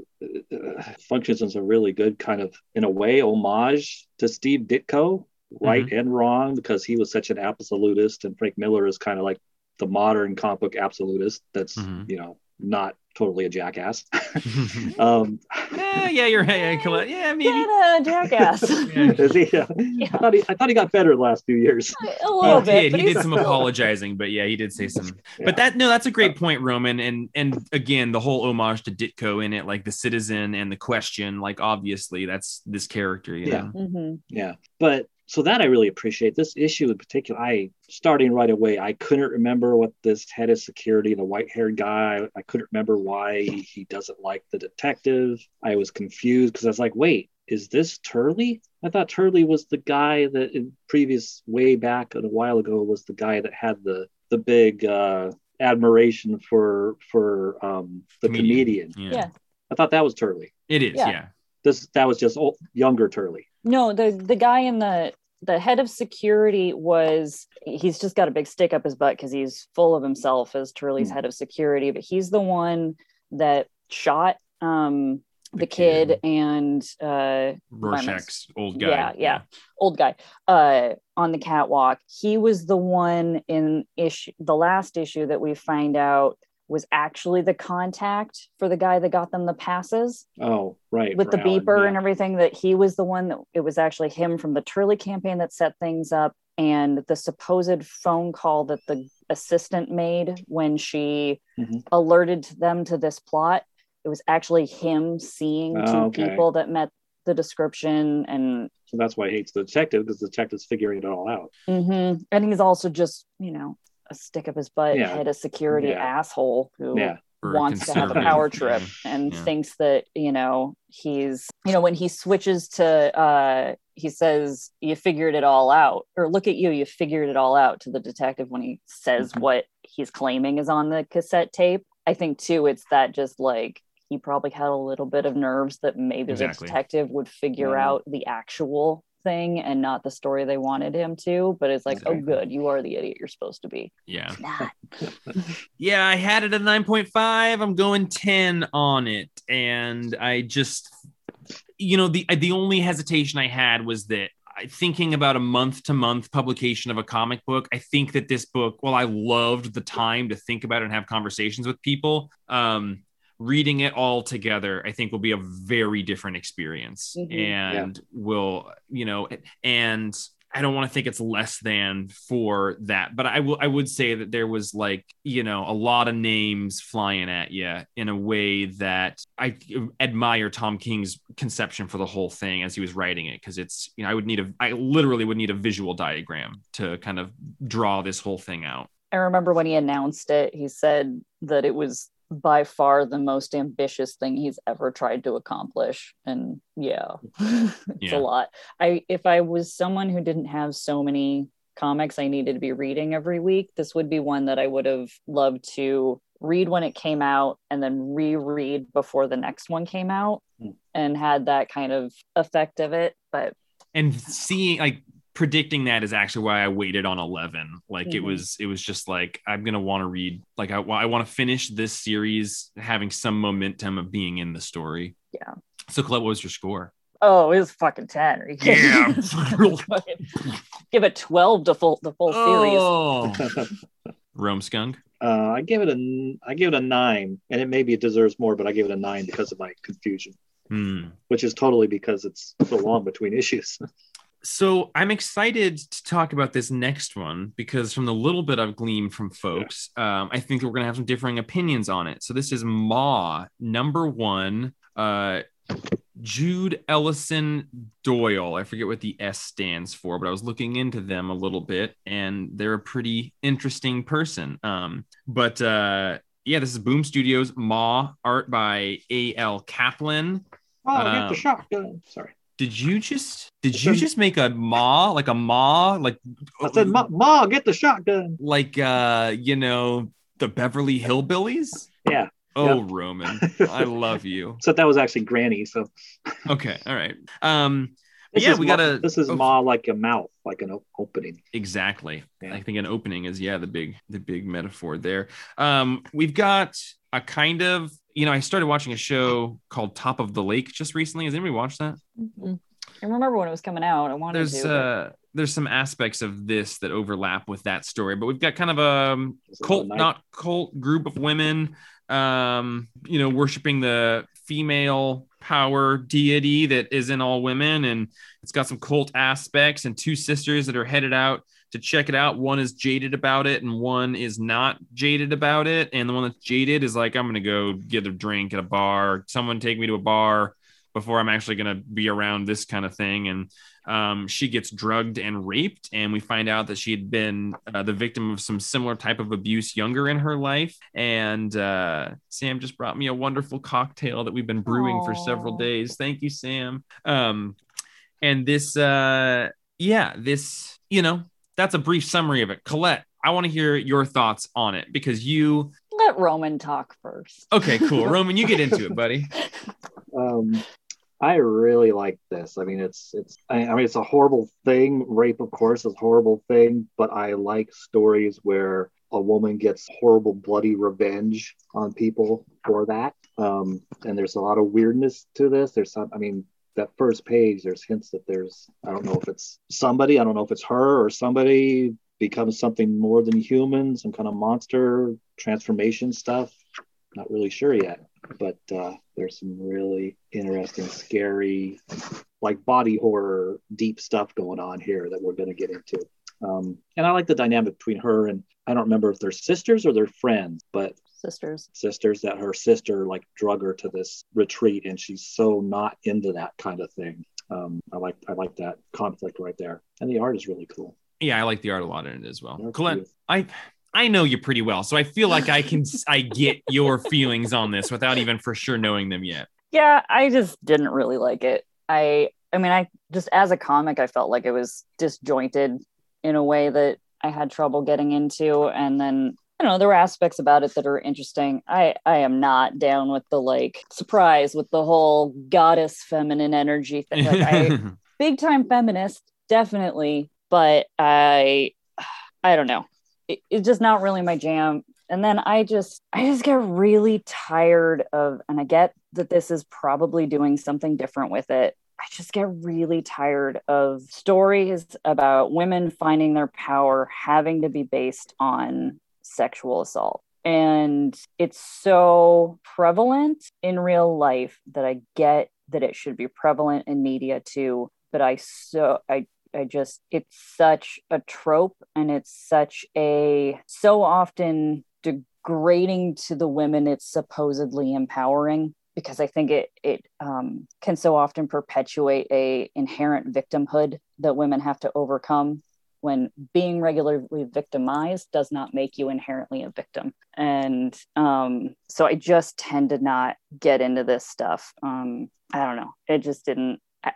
uh, functions as a really good kind of, in a way, homage to Steve Ditko, right mm-hmm. and wrong, because he was such an absolutist, and Frank Miller is kind of like the modern comic book absolutist. That's mm-hmm. you know not totally a jackass. um, yeah, yeah, you're yeah, yeah maybe a jackass. yeah. He, yeah. I, thought he, I thought he got better the last few years. A little bit. Did. He did some still... apologizing, but yeah, he did say some. Yeah. But that no, that's a great point, Roman. And and again, the whole homage to Ditko in it, like the citizen and the question, like obviously that's this character. yeah, mm-hmm. yeah. But so that I really appreciate. This issue in particular, I starting right away, I couldn't remember what this head of security, the white haired guy, I couldn't remember why he doesn't like the detective. I was confused because I was like, wait, is this Turley? I thought Turley was the guy that in previous way back a while ago was the guy that had the the big uh, admiration for for um, the comedian. Yeah. Yeah. I thought that was Turley. It is. Yeah. Yeah. This that was just old, younger Turley. No, the the guy in the the head of security was he's just got a big stick up his butt because he's full of himself as Turley's Hmm. head of security, but he's the one that shot um the, The kid, kid. and uh Rorschach's old guy. Yeah, yeah. old guy uh on the catwalk. He was the one in issue the last issue that we find out was actually the contact for the guy that got them the passes Oh, right. with the Alan, beeper yeah. and everything that he was the one that it was actually him from the Turley campaign that set things up and the supposed phone call that the assistant made when she Mhm. alerted them to this plot it was actually him seeing two Oh, okay. people that met the description and So that's why he hates the detective because the detective's figuring it all out. mhm. and he's also just you know a stick up his butt Yeah. head of security Yeah. asshole who Yeah. Wants to have a power trip and Yeah. thinks that you know he's you know when he switches to uh he says you figured it all out or look at you you figured it all out to the detective when he says Mhm. what he's claiming is on the cassette tape i think too it's that just like he probably had a little bit of nerves that maybe Exactly. the detective would figure Yeah. out the actual thing and not the story they wanted him to but it's like Exactly. oh good you are the idiot you're supposed to be Yeah. Yeah, I had it at 9.5. I'm going 10 on it. And I just, you know, the the only hesitation I had was that thinking about a month to month publication of a comic book, I think that this book, well, I loved the time to think about it and have conversations with people. Um, reading it all together, I think will be a very different experience Mhm. and will, you know, and I don't want to think it's less than for that, but I will. I would say that there was like you know a lot of names flying at you in a way that I admire Tom King's conception for the whole thing as he was writing it because it's you know I would need a I literally would need a visual diagram to kind of draw this whole thing out. I remember when he announced it, he said that it was by far the most ambitious thing he's ever tried to accomplish. And yeah, it's Yeah. a lot. I if I was someone who didn't have so many comics I needed to be reading every week, this would be one that I would have loved to read when it came out and then reread before the next one came out Hmm. and had that kind of effect of it. But and seeing like predicting that is actually why I waited on 11 like it Mhm. was it was just like I'm going to want to read like I, I want to finish this series having some momentum of being in the story Yeah. so Colette what was your score oh, it was fucking 10. Are you? Yeah. Give it 12 to full the full series. oh Rome skunk Uh, I gave it a I gave it a nine, and it maybe it deserves more, but I gave it a nine because of my confusion, Hmm. which is totally because it's so long between issues. So I'm excited to talk about this next one because from the little bit I've gleaned from folks, um, I think we're going to have some differing opinions on it. So this is Ma number one, uh, Jude Ellison Doyle. I forget what the S stands for, but I was looking into them a little bit, and they're a pretty interesting person. Um, but uh, yeah, this is Boom Studios Ma art by A. L. Kaplan. Oh, Um, get the shotgun. Sorry, Did you just did I you said- just make a ma like a ma like I said, Ma, Ma get the shotgun. like uh you know the Beverly Hillbillies? Yeah, Oh Roman, I love you. so that was actually Granny. So Okay, all right. Um this yeah, is we Ma- gotta This is oh, Ma like a mouth, like an opening. exactly. Yeah. I think an opening is yeah the big the big metaphor there. Um we've got a kind of you know I started watching a show called Top of the Lake just recently. Has anybody watched that? Mhm. I remember when it was coming out. I wanted There's to. but- uh there's some aspects of this that overlap with that story, but we've got kind of a um, cult not cult group of women um you know worshiping the female power deity that is in all women and it's got some cult aspects and two sisters that are headed out to check it out one is jaded about it and one is not jaded about it and the one that's jaded is like i'm gonna go get a drink at a bar someone take me to a bar before I'm actually going to be around this kind of thing. And um, she gets drugged and raped. And we find out that she had been uh, the victim of some similar type of abuse younger in her life. And uh, Sam just brought me a wonderful cocktail that we've been brewing Aww. for several days. Thank you, Sam. Um, and this, uh, yeah, this, you know, that's a brief summary of it. Colette, I want to hear your thoughts on it because you let Roman talk first. Okay, cool. Roman, you get into it, buddy. Um, I really like this. I mean, it's it's. I, I mean, it's a horrible thing. Rape, of course, is a horrible thing. But I like stories where a woman gets horrible, bloody revenge on people for that. Um, and there's a lot of weirdness to this. There's some. I mean, that first page, there's hints that there's. I don't know if it's somebody. I don't know if it's her or somebody becomes something more than human, some kind of monster transformation stuff. Not really sure yet, but uh, there's some really interesting, scary, like body horror, deep stuff going on here that we're going to get into. Um, and I like the dynamic between her and I don't remember if they're sisters or they're friends, but sisters. Sisters that her sister like drug her to this retreat, and she's so not into that kind of thing. Um, I like I like that conflict right there, and the art is really cool. Yeah, I like the art a lot in it as well. Colette, I I know you pretty well, so I feel like I can I get your feelings on this without even for sure knowing them yet. Yeah, I just didn't really like it. I I mean, I just as a comic, I felt like it was disjointed in a way that I had trouble getting into, and then you know there were aspects about it that are interesting. I I am not down with the like surprise with the whole goddess feminine energy thing. Like I big time feminist, definitely, but I I don't know it, it's just not really my jam and then i just i just get really tired of and i get that this is probably doing something different with it i just get really tired of stories about women finding their power having to be based on sexual assault. And it's so prevalent in real life that i get that it should be prevalent in media too but i so i I just, it's such a trope and it's such a, so often degrading to the women it's supposedly empowering because I think it, it um, can so often perpetuate a inherent victimhood that women have to overcome when being regularly victimized does not make you inherently a victim. And um, so I just tend to not get into this stuff. Um, I don't know. It just didn't. I,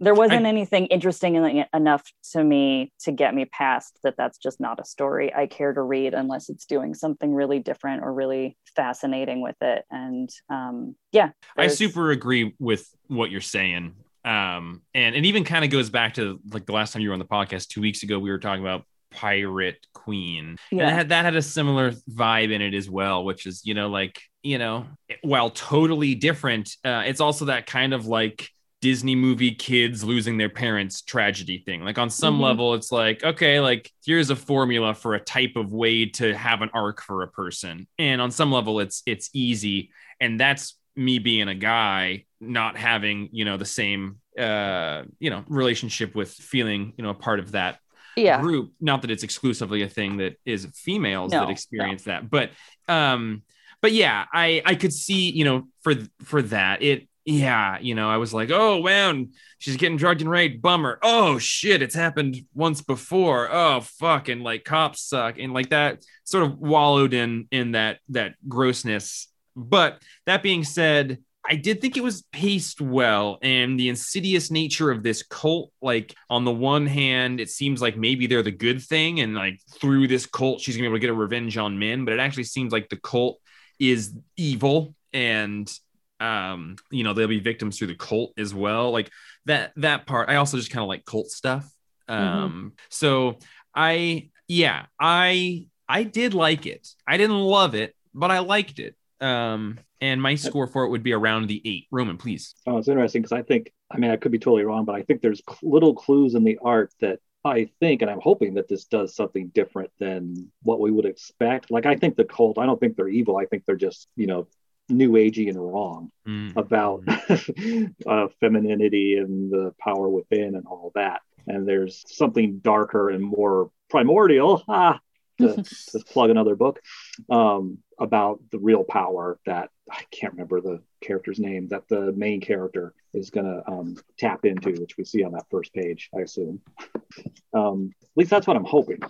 there wasn't I, anything interesting enough to me to get me past that that's just not a story i care to read unless it's doing something really different or really fascinating with it and um, yeah i super agree with what you're saying um, and it even kind of goes back to like the last time you were on the podcast two weeks ago we were talking about pirate queen yeah. and that had, that had a similar vibe in it as well which is you know like you know while totally different uh, it's also that kind of like Disney movie kids losing their parents tragedy thing. Like on some mm-hmm. level, it's like, okay, like here's a formula for a type of way to have an arc for a person. And on some level, it's it's easy. And that's me being a guy, not having, you know, the same uh, you know, relationship with feeling, you know, a part of that yeah. group. Not that it's exclusively a thing that is females no, that experience no. that. But um, but yeah, I I could see, you know, for for that, it yeah, you know, I was like, oh man, she's getting drugged and raped. Bummer. Oh shit, it's happened once before. Oh fuck, and like cops suck, and like that sort of wallowed in in that that grossness. But that being said, I did think it was paced well, and the insidious nature of this cult. Like on the one hand, it seems like maybe they're the good thing, and like through this cult, she's gonna be able to get a revenge on men. But it actually seems like the cult is evil and um you know they'll be victims through the cult as well like that that part i also just kind of like cult stuff mm-hmm. um mm-hmm. so i yeah i i did like it i didn't love it but i liked it um and my score for it would be around the eight roman please oh it's interesting because i think i mean i could be totally wrong but i think there's little clues in the art that I think, and I'm hoping that this does something different than what we would expect. Like, I think the cult, I don't think they're evil. I think they're just, you know, new agey and wrong mm. about uh, femininity and the power within and all that. And there's something darker and more primordial. Ah, to, to plug another book um, about the real power that I can't remember the character's name that the main character is going to um, tap into, which we see on that first page, I assume. Um, at least that's what I'm hoping.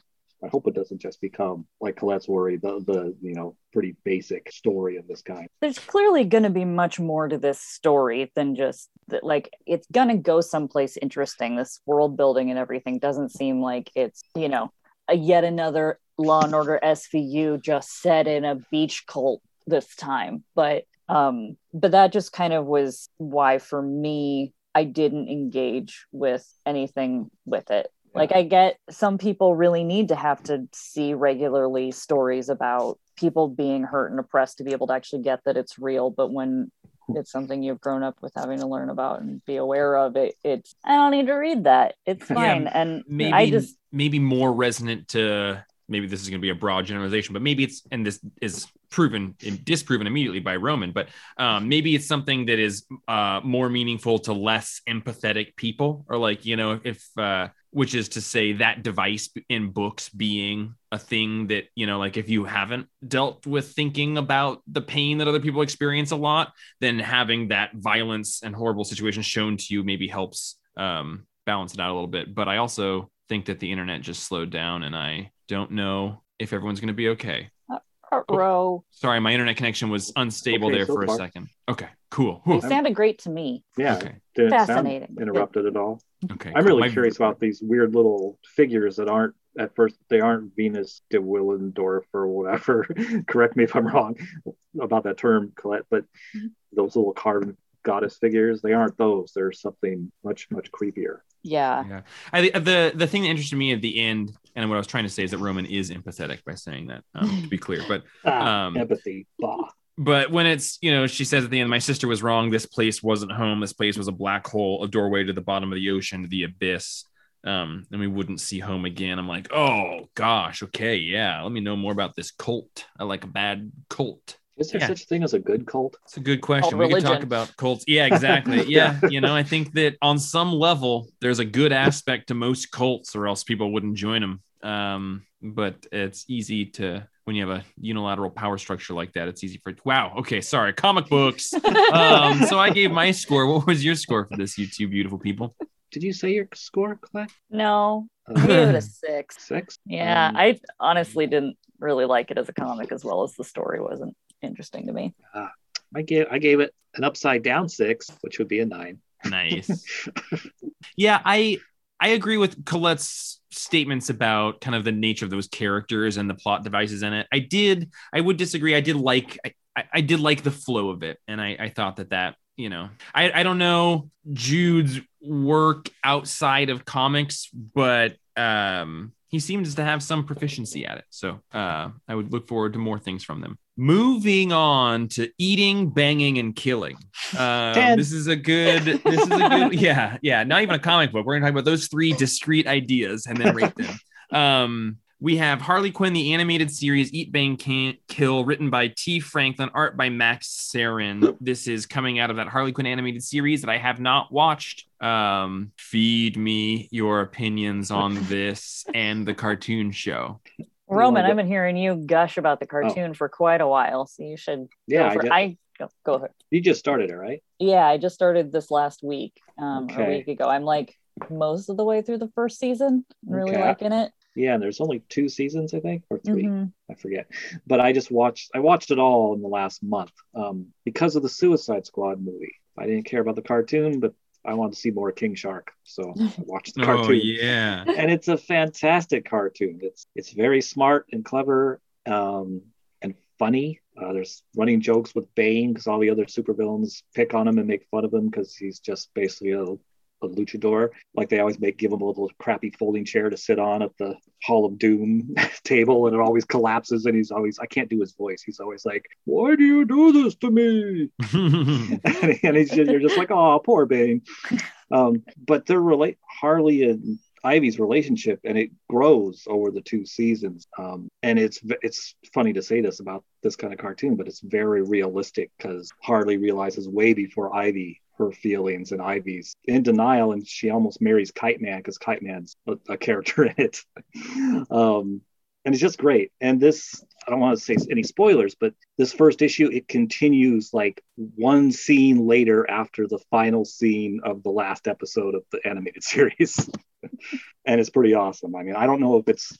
I hope it doesn't just become like Colette's worry, the the you know pretty basic story of this kind. There's clearly going to be much more to this story than just that. Like it's going to go someplace interesting. This world building and everything doesn't seem like it's you know a yet another Law and Order SVU just set in a beach cult this time, but um, but that just kind of was why for me I didn't engage with anything with it like I get some people really need to have to see regularly stories about people being hurt and oppressed to be able to actually get that it's real. But when it's something you've grown up with having to learn about and be aware of it, it's I don't need to read that. It's fine. Yeah, and maybe I just maybe more resonant to maybe this is going to be a broad generalization, but maybe it's and this is proven and disproven immediately by Roman, but um, maybe it's something that is uh, more meaningful to less empathetic people, or like you know if uh, which is to say that device in books being a thing that you know like if you haven't dealt with thinking about the pain that other people experience a lot then having that violence and horrible situations shown to you maybe helps um, balance it out a little bit. But i also think that the internet just slowed down and i don't know if everyone's going to be okay uh, uh, row. Sorry, my internet connection was unstable okay, there so for far. a second. Okay, cool. It sounded great to me. Yeah. Okay. Did Fascinating. interrupted at all? Okay. I'm really my... curious about these weird little figures that aren't at first they aren't Venus de Willendorf or whatever. Correct me if I'm wrong about that term, Colette, but mm-hmm. those little carved goddess figures, they aren't those. They're something much, much creepier. Yeah. Yeah. I, the the thing that interested me at the end, and what I was trying to say is that Roman is empathetic by saying that, um, to be clear. But ah, um, empathy. Bah. but when it's you know she says at the end my sister was wrong. This place wasn't home. This place was a black hole a doorway to the bottom of the ocean to the abyss. Um and we wouldn't see home again. I'm like oh gosh. Okay. Yeah. Let me know more about this cult. I like a bad cult is there yeah. such a thing as a good cult it's a good question we can talk about cults yeah exactly yeah you know i think that on some level there's a good aspect to most cults or else people wouldn't join them um but it's easy to when you have a unilateral power structure like that, it's easy for wow. Okay, sorry, comic books. um, so I gave my score. What was your score for this, you two beautiful people? Did you say your score, Claire? No, I gave it a six. Six? Yeah, um, I honestly didn't really like it as a comic as well as the story wasn't interesting to me. Uh, I gave I gave it an upside down six, which would be a nine. Nice. yeah, I I agree with Colette's statements about kind of the nature of those characters and the plot devices in it. I did, I would disagree. I did like, I, I did like the flow of it, and I, I thought that that you know, I, I don't know Jude's work outside of comics, but um, he seems to have some proficiency at it. So uh, I would look forward to more things from them. Moving on to eating, banging, and killing. Uh, this is a good. This is a good. Yeah, yeah. Not even a comic book. We're gonna talk about those three discrete ideas and then rate them. Um, we have Harley Quinn, the animated series Eat, Bang, Can't Kill, written by Tee Franklin, art by Max Sarin. This is coming out of that Harley Quinn animated series that I have not watched. Um, feed me your opinions on this and the cartoon show. Roman, I've been hearing you gush about the oh. cartoon oh. for quite a while, so you should. Yeah, go for, I, go, go ahead. You just started it, right? Yeah, I just started this last week, um, okay. a week ago. I'm like most of the way through the first season. I'm really okay. liking it. Yeah, and there's only two seasons, I think, or 3 mm-hmm. I forget. But I just watched. I watched it all in the last month um, because of the Suicide Squad movie. I didn't care about the cartoon, but I wanted to see more King Shark, so I watched the oh, cartoon. Oh yeah, and it's a fantastic cartoon. It's it's very smart and clever um, and funny. Uh, there's running jokes with Bane because all the other supervillains pick on him and make fun of him because he's just basically a a luchador. Like they always make give him a little crappy folding chair to sit on at the Hall of Doom table, and it always collapses. And he's always I can't do his voice. He's always like, "Why do you do this to me?" and, he's just, you're just like, "Oh, poor Bane." Um, but they're relate Harley and Ivy's relationship, and it grows over the two seasons. Um, and it's it's funny to say this about this kind of cartoon, but it's very realistic because Harley realizes way before Ivy her feelings and Ivy's in denial, and she almost marries Kite Man because Kite Man's a, a, character in it. um, and it's just great. And this, I don't want to say any spoilers, but this first issue, it continues like one scene later after the final scene of the last episode of the animated series. and it's pretty awesome. I mean, I don't know if it's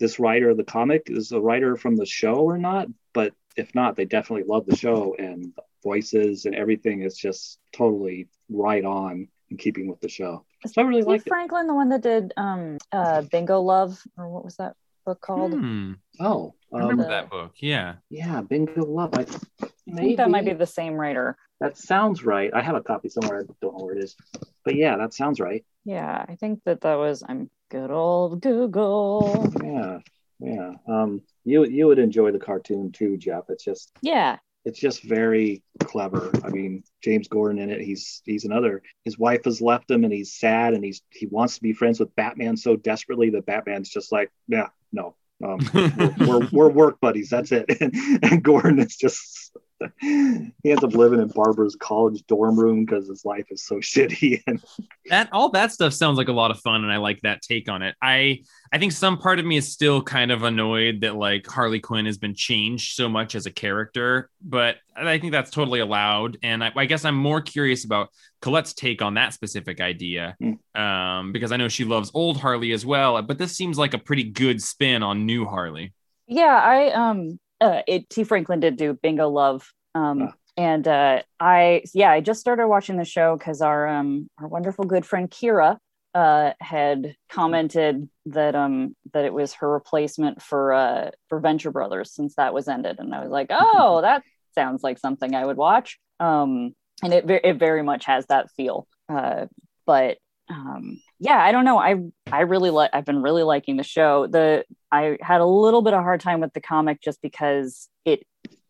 this writer of the comic is a writer from the show or not, but if not, they definitely love the show and voices and everything is just totally right on in keeping with the show. So I really like Franklin, the one that did um uh Bingo Love, or what was that book called? Hmm. Oh, I remember um, that book. Yeah. yeah, Bingo Love. I, I think that might be the same writer. That sounds right. I have a copy somewhere. I don't know where it is, but yeah, that sounds right. Yeah, I think that that was I'm good old Google. Yeah, yeah. Um, you you would enjoy the cartoon too, Jeff. It's just Yeah, it's just very clever. I mean, James Gordon in it, he's he's another. His wife has left him, and he's sad, and he's he wants to be friends with Batman so desperately that Batman's just like, yeah, no, um, we're, we're, we're work buddies. That's it. And, and Gordon is just he ends up living in Barbara's college dorm room because his life is so shitty. And that all that stuff sounds like a lot of fun and i like that take on it i i think some part of me is still kind of annoyed that like harley quinn has been changed so much as a character but i think that's totally allowed and i, I guess i'm more curious about colette's take on that specific idea um, because i know she loves old harley as well but this seems like a pretty good spin on new harley yeah. I um, uh, it Tee Franklin did do Bingo Love. Um, Ah. and uh, I yeah, I just started watching the show because our um our wonderful good friend Kira uh had commented that um that it was her replacement for uh for Venture Brothers since that was ended, and I was like, oh, that sounds like something I would watch. Um, and it it very much has that feel. Uh, but um yeah i don't know. I i really like i've been really liking the show. The i had a little bit of hard time with the comic just because it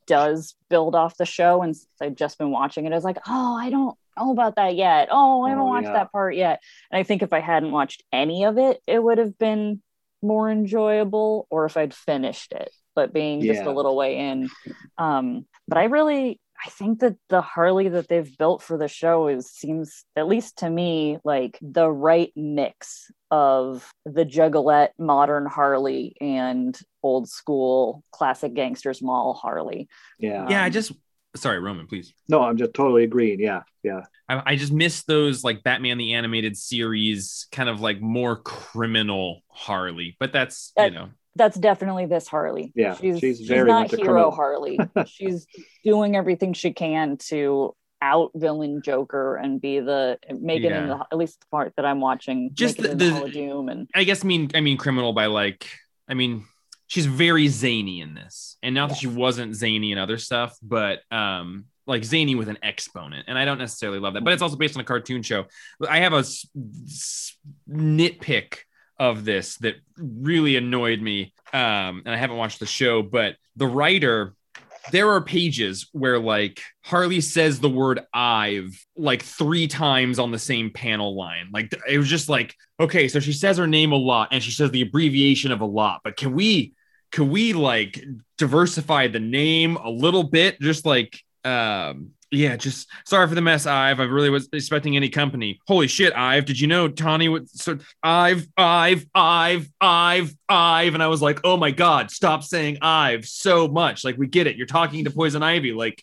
does build off the show and since i've just been watching it i was like oh i don't know about that yet. Oh i haven't Oh, watched yeah. that part yet. And i think if i hadn't watched any of it it would have been more enjoyable or if i'd finished it but being just a little way in. Um but i really I think that the Harley that they've built for the show is seems at least to me like the right mix of the juggalette modern Harley and old school classic gangsters moll Harley. yeah, yeah i Um, just sorry roman please no, I'm just totally agreeing. Yeah, yeah, I, I just miss those like Batman the animated series, kind of like more criminal Harley. But that's you know, That's definitely this Harley. Yeah, she's, she's she's not much a hero criminal. Harley. she's doing everything she can to out villain Joker and be the make it in the at least the part that I'm watching. Just make it in the- the, the- Hall of Doom and I guess mean I mean criminal by like I mean she's very zany in this, and not that she wasn't zany in other stuff, but um like zany with an exponent, and I don't necessarily love that. But it's also based on a cartoon show. I have a s- s- nitpick of this that really annoyed me, um, and I haven't watched the show, but the writer there are pages where like Harley says the word I've like three times on the same panel line. Like it was just like, okay, so she says her name a lot and she says the abbreviation of a lot, but can we can we like diversify the name a little bit? Just like um yeah, just sorry for the mess, Ive. I really was expecting any company. Holy shit, Ive. Did you know Tawny would so Ive, Ive, Ive, Ive, Ive? And I was like, oh my God, stop saying Ive so much. Like, we get it. You're talking to Poison Ivy. Like,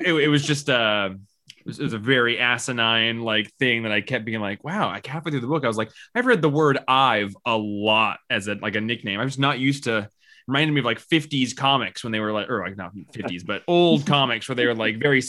it, it was just uh it was, it was a very asinine like thing that I kept being like, wow, like halfway through the book, I was like, I've read the word Ive a lot as a like a nickname. I was not used to reminded me of like 50s comics when they were like or like not 50s but old comics where they were like very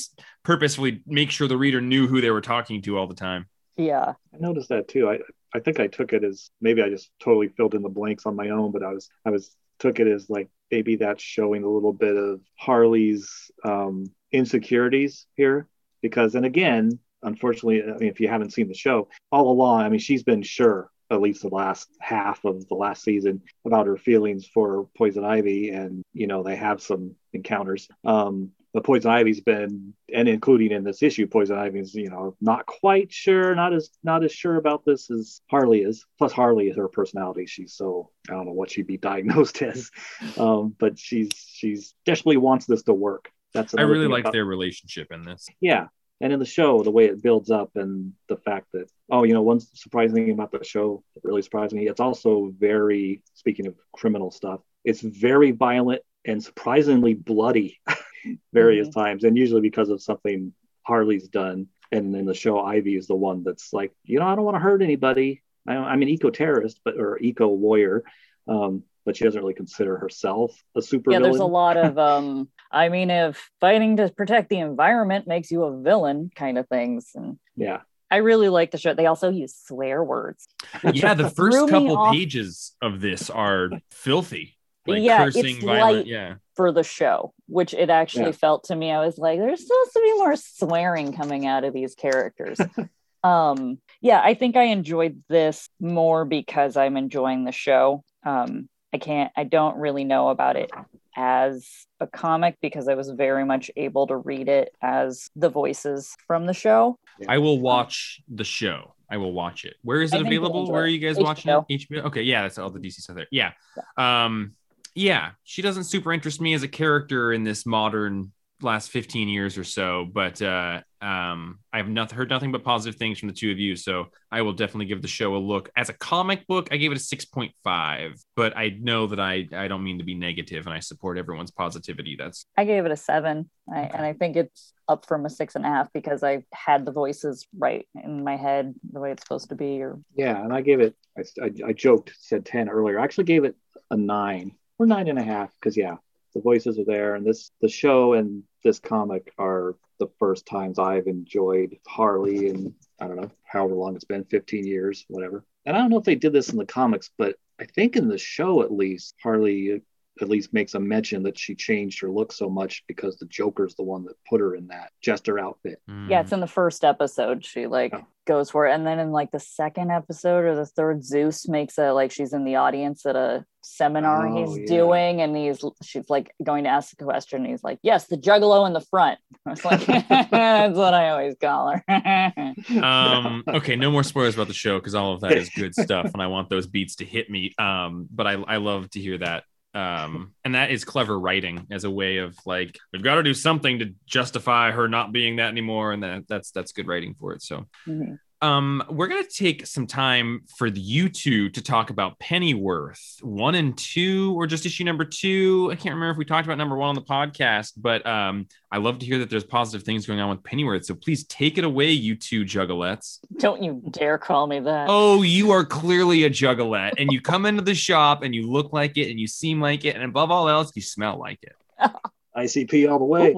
purposefully make sure the reader knew who they were talking to all the time yeah. I noticed that too. I I think I took it as maybe I just totally filled in the blanks on my own, but I was I was took it as like maybe that's showing a little bit of Harley's um, insecurities here because and again, unfortunately, I mean, if you haven't seen the show all along, I mean, she's been sure at least the last half of the last season about her feelings for Poison Ivy, and you know they have some encounters. Um, but Poison Ivy's been, and including in this issue, Poison Ivy's, you know, not quite sure, not as not as sure about this as Harley is. Plus, Harley is her personality. She's so I don't know what she'd be diagnosed as, um, but she's she's desperately wants this to work. That's i really like about- their relationship in this yeah. And in the show, the way it builds up and the fact that, oh, you know, one surprising thing about the show that really surprised me, it's also very, speaking of criminal stuff, it's very violent and surprisingly bloody various mm-hmm. times, and usually because of something Harley's done. And in the show, Ivy is the one that's like, you know, I don't want to hurt anybody. I, am an eco terrorist, but or eco warrior, um, but she doesn't really consider herself a super. Yeah, there's a lot of. um I mean, if fighting to protect the environment makes you a villain, kind of things, and yeah, I really like the show. They also use swear words. Yeah, the first couple pages of this are filthy. Like yeah, cursing, it's violent. Yeah. For the show, which it actually yeah. felt to me, I was like, there's supposed to be more swearing coming out of these characters. um, yeah, I think I enjoyed this more because I'm enjoying the show. Um, I can't, I don't really know about it as a comic because I was very much able to read it as the voices from the show. I will watch the show. I will watch it. Where is it available? Where are you guys HBO. watching it? HBO. Okay, yeah, that's all the DC stuff there. Yeah. yeah. Um yeah, she doesn't super interest me as a character in this modern last 15 years or so, but uh, um, I have not heard nothing but positive things from the two of you. So I will definitely give the show a look. As a comic book, I gave it a 6.5, but I know that I, I don't mean to be negative and I support everyone's positivity. That's I gave it a seven. I, and I think it's up from a six and a half because I had the voices right in my head the way it's supposed to be. Or yeah, and I gave it. I, I, I joked said ten earlier. I actually gave it a nine or nine and a half because yeah, the voices are there, and this the show and this comic are the first times I've enjoyed Harley and I don't know however long it's been 15 years whatever. And I don't know if they did this in the comics but I think in the show at least Harley at least makes a mention that she changed her look so much because the Joker's the one that put her in that jester outfit. Mm. Yeah, it's in the first episode. She like oh. goes for it. And then in like the second episode or the third, Zeus makes a like she's in the audience at a seminar oh, he's yeah. doing and he's she's like going to ask a question. he's like, Yes, the juggalo in the front. I was like, that's what I always call her. um okay, no more spoilers about the show because all of that is good stuff and I want those beats to hit me. Um, but I, I love to hear that um and that is clever writing as a way of like we've got to do something to justify her not being that anymore and that that's that's good writing for it so mm-hmm. Um, we're gonna take some time for you two to talk about Pennyworth one and two, or just issue number two. I can't remember if we talked about number one on the podcast, but um, I love to hear that there's positive things going on with Pennyworth. So please take it away, you two juggalettes. Don't you dare call me that. Oh, you are clearly a juggalette, and you come into the shop and you look like it, and you seem like it, and above all else, you smell like it. ICP all the way.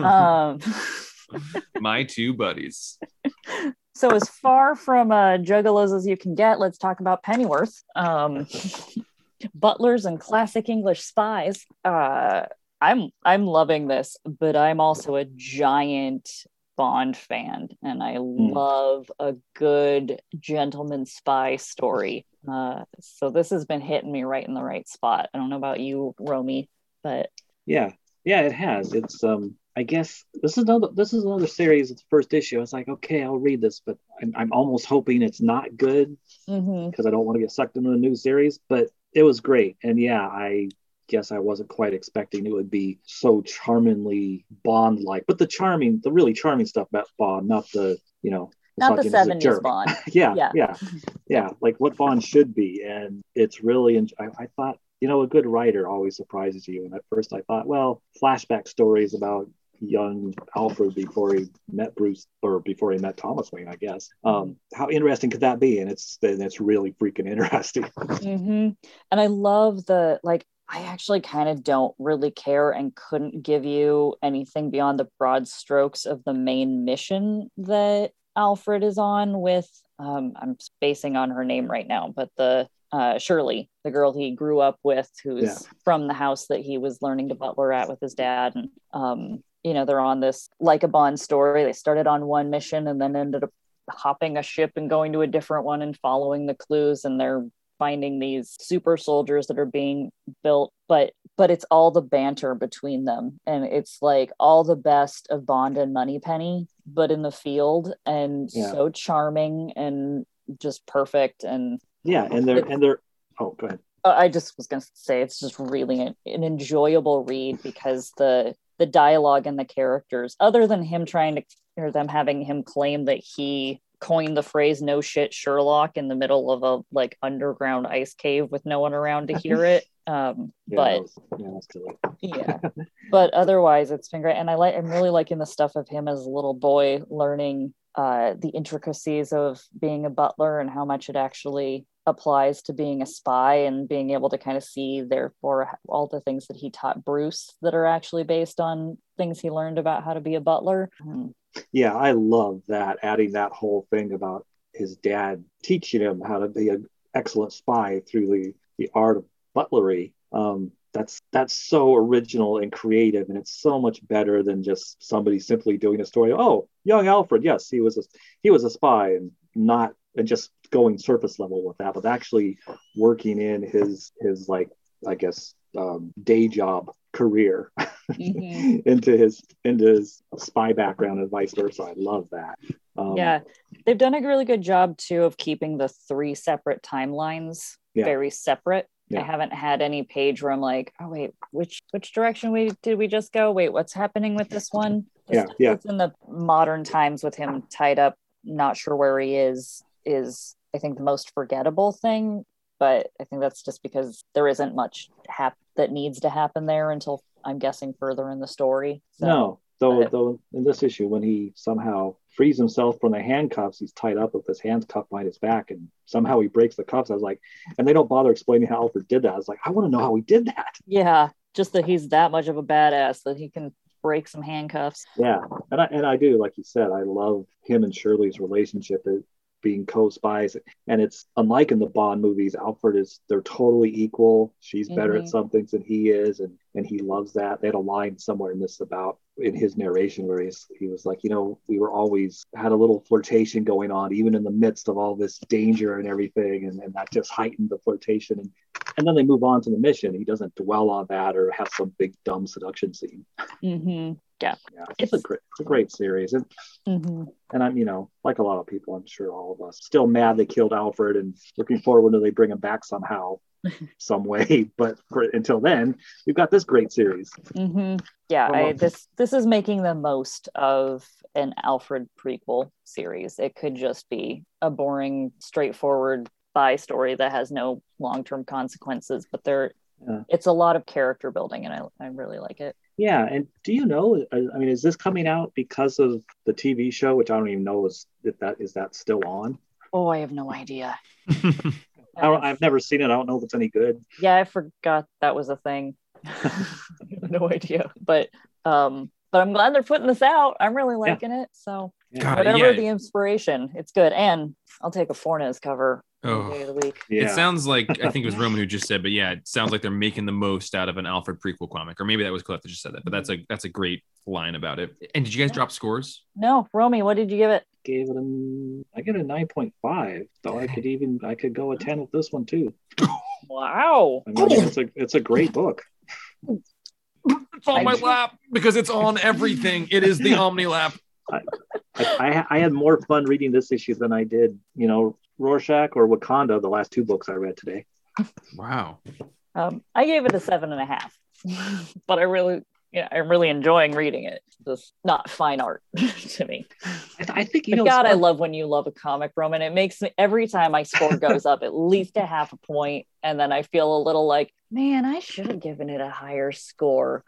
um. My two buddies. So, as far from uh, juggalos as you can get, let's talk about Pennyworth. Um, butlers and classic English spies. Uh, I'm I'm loving this, but I'm also a giant Bond fan, and I mm. love a good gentleman spy story. Uh, so this has been hitting me right in the right spot. I don't know about you, Romy, but yeah, yeah, it has. It's um, I guess this is another this is another series. It's the first issue. I was like, okay, I'll read this, but I'm, I'm almost hoping it's not good because mm-hmm. I don't want to get sucked into a new series. But it was great, and yeah, I guess I wasn't quite expecting it would be so charmingly Bond like. But the charming, the really charming stuff about Bond, not the you know not the seventies Bond. yeah, yeah, yeah, yeah, like what Bond should be, and it's really. I, I thought you know a good writer always surprises you, and at first I thought, well, flashback stories about young Alfred before he met Bruce or before he met Thomas Wayne, I guess. Um, how interesting could that be? And it's and it's really freaking interesting. mm-hmm. And I love the like. I actually kind of don't really care and couldn't give you anything beyond the broad strokes of the main mission that Alfred is on with. Um, I'm spacing on her name right now, but the uh, Shirley, the girl he grew up with, who's yeah. from the house that he was learning to butler at with his dad. And um, you know they're on this like a bond story. They started on one mission and then ended up hopping a ship and going to a different one and following the clues and they're finding these super soldiers that are being built. But but it's all the banter between them. And it's like all the best of bond and moneypenny but in the field and yeah. so charming and just perfect. And yeah and they're and they're oh go ahead. I just was going to say it's just really an, an enjoyable read because the the dialogue and the characters other than him trying to or them having him claim that he coined the phrase "no shit Sherlock" in the middle of a like underground ice cave with no one around to hear it. Um, Yeah, but was- yeah, yeah. But otherwise it's been great. And i like i'm really liking the stuff of him as a little boy learning uh the intricacies of being a butler and how much it actually applies to being a spy and being able to kind of see therefore all the things that he taught bruce that are actually based on things he learned about how to be a butler Mm, Yeah, I love that, adding that whole thing about his dad teaching him how to be an excellent spy through the, the art of butlery. Um, that's that's so original and creative, and it's so much better than just somebody simply doing a story. Oh, young Alfred, yes, he was a he was a spy, and not and just going surface level with that, but actually working in his his like I guess um, day job career Mhm. into his into his spy background and vice versa. I love that. Um, yeah they've done a really good job too of keeping the three separate timelines Yeah. very separate Yeah. i haven't had any page where i'm like oh wait which which direction we did we just go wait what's happening with this one Yeah, yeah. it's in the modern times with him tied up not sure where he is is i think the most forgettable thing but i think that's just because there isn't much hap- that needs to happen there until i'm guessing further in the story so No, though, but- though in this issue, when he somehow frees himself from the handcuffs, he's tied up with his hands cuffed behind his back, and somehow he breaks the cuffs. I was like, and they don't bother explaining how Alfred did that. I was like, I want to know how he did that. Yeah, just that he's that much of a badass that he can break some handcuffs. Yeah, and I and I do, like you said, I love him and Shirley's relationship as being co-spies, and it's unlike in the Bond movies. Alfred is they're totally equal. She's better Mhm. at some things than he is, and and he loves that. They had a line somewhere in this about in his narration where he's he was like, you know, we were always had a little flirtation going on, even in the midst of all this danger and everything, and, and that just heightened the flirtation. And and then they move on to the mission. He doesn't dwell on that or have some big dumb seduction scene. Mm-hmm. Yeah, yeah it's, a great, it's a great series, and Mm-hmm. and I'm, you know, like a lot of people, I'm sure all of us, still mad they killed Alfred and looking forward to they bring him back somehow, some way. But for, until then, we've got this great series. Mm-hmm. Yeah, I, this this is making the most of an Alfred prequel series. It could just be a boring, straightforward spy story that has no long term consequences, but there. Yeah. It's a lot of character building, and I, I really like it. Yeah, and do you know? I I mean, is this coming out because of the TV show, which I don't even know is if that is that still on? Oh, I have no idea. I don't, I've never seen it. I don't know if it's any good. yeah i forgot that was a thing no idea but um but i'm glad they're putting this out i'm really liking it so God, whatever yeah. the inspiration it's good and i'll take a Fornés cover Oh. day of the week Yeah, It sounds like I think it was Roman who just said, but yeah, it sounds like they're making the most out of an Alfred prequel comic, or maybe that was Cliff that just said that. But that's a that's a great line about it. And did you guys drop scores? no romy what did you give it gave it a I get a nine point five. So I could even I could go a ten with this one too. wow I mean, it's a it's a great book. It's on I my ju- lap because it's on everything. It is the Omni lap. I, I, I had more fun reading this issue than I did, you know, Rorschach or Wakanda, the last two books I read today. Wow. um i gave it a seven and a half but i really yeah i'm really enjoying reading it just not fine art to me I, th- I think you know. God, I love when you love a comic, Roman. It makes me every time my score goes up at least a half a point, and then I feel a little like, man, I should have given it a higher score.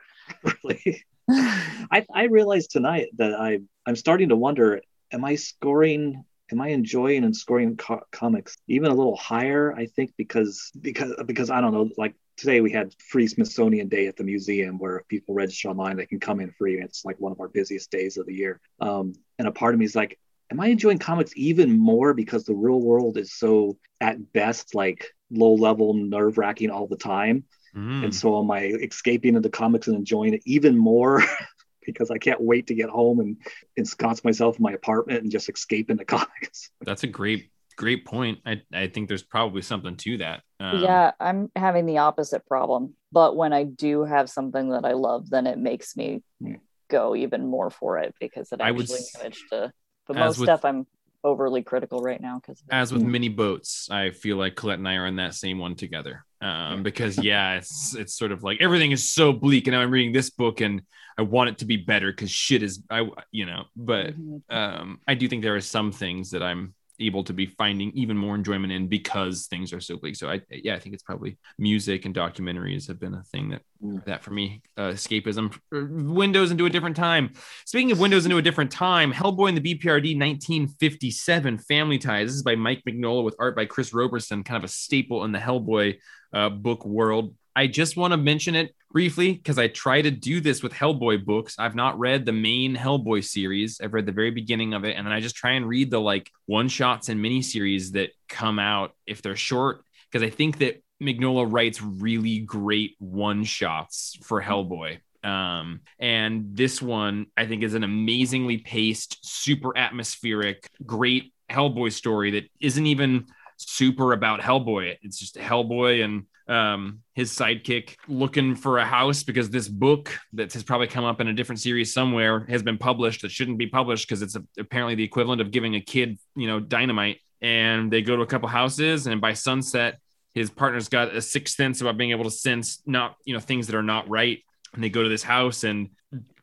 really. I, I realized tonight that I I'm starting to wonder: Am I scoring? Am I enjoying and scoring co- comics even a little higher? I think because because because I don't know. Like today we had free Smithsonian Day at the museum where if people register online they can come in free. And it's like one of our busiest days of the year. Um, and a part of me is like, am I enjoying comics even more because the real world is so at best like low level, nerve wracking all the time? Mm. And so am I escaping into comics and enjoying it even more because I can't wait to get home and ensconce myself in my apartment and just escape into comics. That's a great, great point. I, I think there's probably something to that. Um, yeah, I'm having the opposite problem. But when I do have something that I love, then it makes me Yeah. go even more for it because it I would actually s- managed to. But most with- stuff I'm overly critical right now because As with Mm. mini boats, I feel like Colette and I are in that same one together. Um, because yeah, it's it's sort of like everything is so bleak, and now I'm reading this book and I want it to be better because shit is I you know, but Mm-hmm. um, I do think there are some things that I'm able to be finding even more enjoyment in because things are so bleak. So I yeah, I think it's probably music and documentaries have been a thing that Mm. that for me uh, escapism uh, windows into a different time speaking of windows into a different time hellboy and the bprd 1957 family ties this is by mike mignola with art by chris roberson kind of a staple in the hellboy uh, book world i just want to mention it briefly because i try to do this with hellboy books i've not read the main hellboy series i've read the very beginning of it and then i just try and read the like one shots and mini series that come out if they're short because i think that Mignola writes really great one shots for Hellboy. Um, and this one I think is an amazingly paced, super atmospheric, great Hellboy story that isn't even super about Hellboy. It's just Hellboy and um, his sidekick looking for a house because this book that has probably come up in a different series somewhere has been published that shouldn't be published because it's a, apparently the equivalent of giving a kid, you know, dynamite. And they go to a couple houses, and by sunset, his partner's got a sixth sense about being able to sense not you know things that are not right and they go to this house and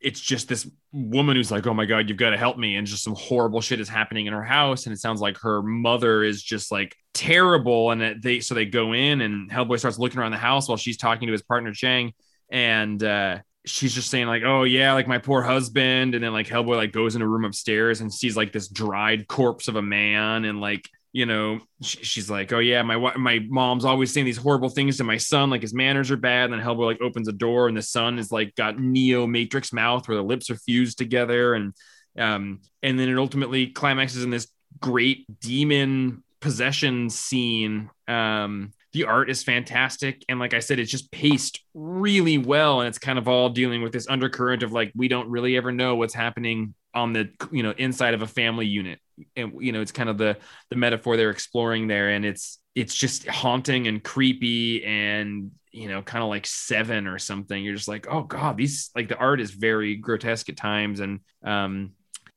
it's just this woman who's like oh my god you've got to help me and just some horrible shit is happening in her house and it sounds like her mother is just like terrible and they so they go in and hellboy starts looking around the house while she's talking to his partner chang and uh she's just saying like oh yeah like my poor husband and then like hellboy like goes in a room upstairs and sees like this dried corpse of a man and like you know, she, she's like, "Oh yeah, my my mom's always saying these horrible things to my son, like his manners are bad." And then Hellboy like opens a door, and the son is like got Neo Matrix mouth, where the lips are fused together, and um, and then it ultimately climaxes in this great demon possession scene. Um, the art is fantastic, and like I said, it's just paced really well, and it's kind of all dealing with this undercurrent of like we don't really ever know what's happening on the you know inside of a family unit and you know it's kind of the the metaphor they're exploring there. And it's it's just haunting and creepy and you know kind of like seven or something. You're just like oh god these like the art is very grotesque at times. And um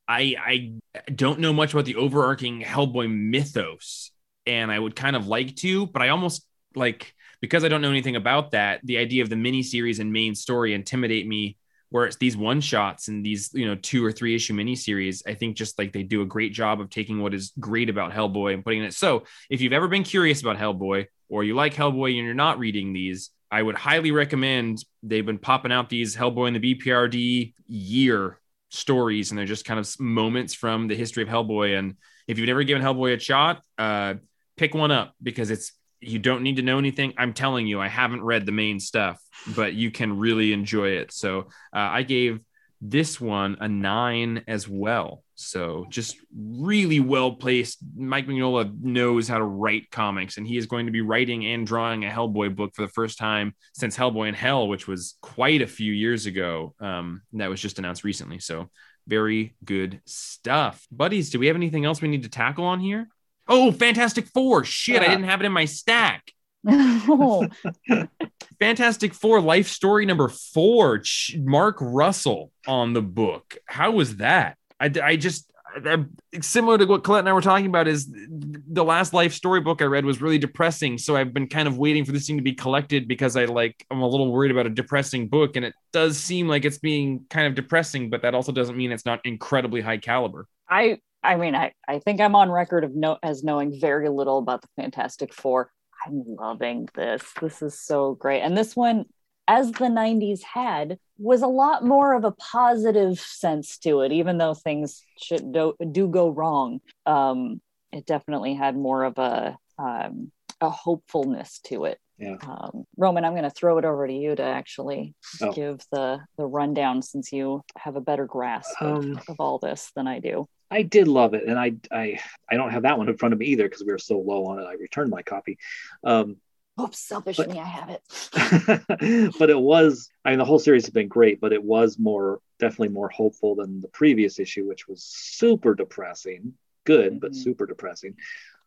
i i don't know much about the overarching hellboy mythos and i would kind of like to but i almost like because i don't know anything about that the idea of the mini series and main story intimidate me where it's these one shots and these you know two or three issue miniseries i think just like they do a great job of taking what is great about hellboy and putting it so if you've ever been curious about hellboy or you like hellboy and you're not reading these i would highly recommend they've been popping out these hellboy and the bprd year stories and they're just kind of moments from the history of hellboy and if you've never given hellboy a shot uh pick one up because it's you don't need to know anything. I'm telling you, I haven't read the main stuff, but you can really enjoy it. So uh, I gave this one a nine as well. So just really well placed. Mike Mignola knows how to write comics, and he is going to be writing and drawing a Hellboy book for the first time since Hellboy in Hell, which was quite a few years ago. Um, that was just announced recently. So very good stuff, buddies. Do we have anything else we need to tackle on here? Oh, Fantastic Four. Shit, I didn't have it in my stack. Oh, Fantastic Four life story number four. Mark Russell on the book. How was that? I, I just I- similar to what Colette and I were talking about is the last life story book I read was really depressing. So I've been kind of waiting for this thing to be collected because I like I'm a little worried about a depressing book, and it does seem like it's being kind of depressing, but that also doesn't mean it's not incredibly high caliber. I I mean I I think I'm on record of no as knowing very little about the Fantastic Four. I'm loving this. This is so great. And this one, as the 90s had, was a lot more of a positive sense to it, even though things should do, do go wrong. Um, it definitely had more of a um, a hopefulness to it. Yeah. Um, Roman, I'm going to throw it over to you to actually Oh. give the the rundown since you have a better grasp of, Um, of all this than I do. I did love it, and I I I don't have that one in front of me either because we were so low on it. I returned my copy, um, Oops, selfish But- me, I have it. but it was. I mean, the whole series has been great, but it was more definitely more hopeful than the previous issue, which was super depressing. Good, but Mhm. super depressing.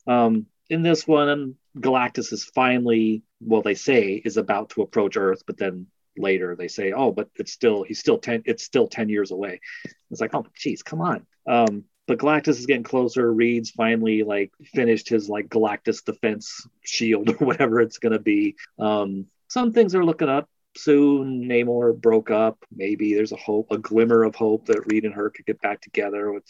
Um, in this one, Galactus is finally, well, they say is about to approach Earth, but then later they say, oh, but it's still he's still ten. It's still ten years away. It's like, oh, geez, come on. Um, but Galactus is getting closer. Reed's finally like finished his like Galactus defense shield or whatever it's gonna be. Um, some things are looking up. Sue and Namor broke up. Maybe there's a hope, a glimmer of hope that Reed and her could get back together.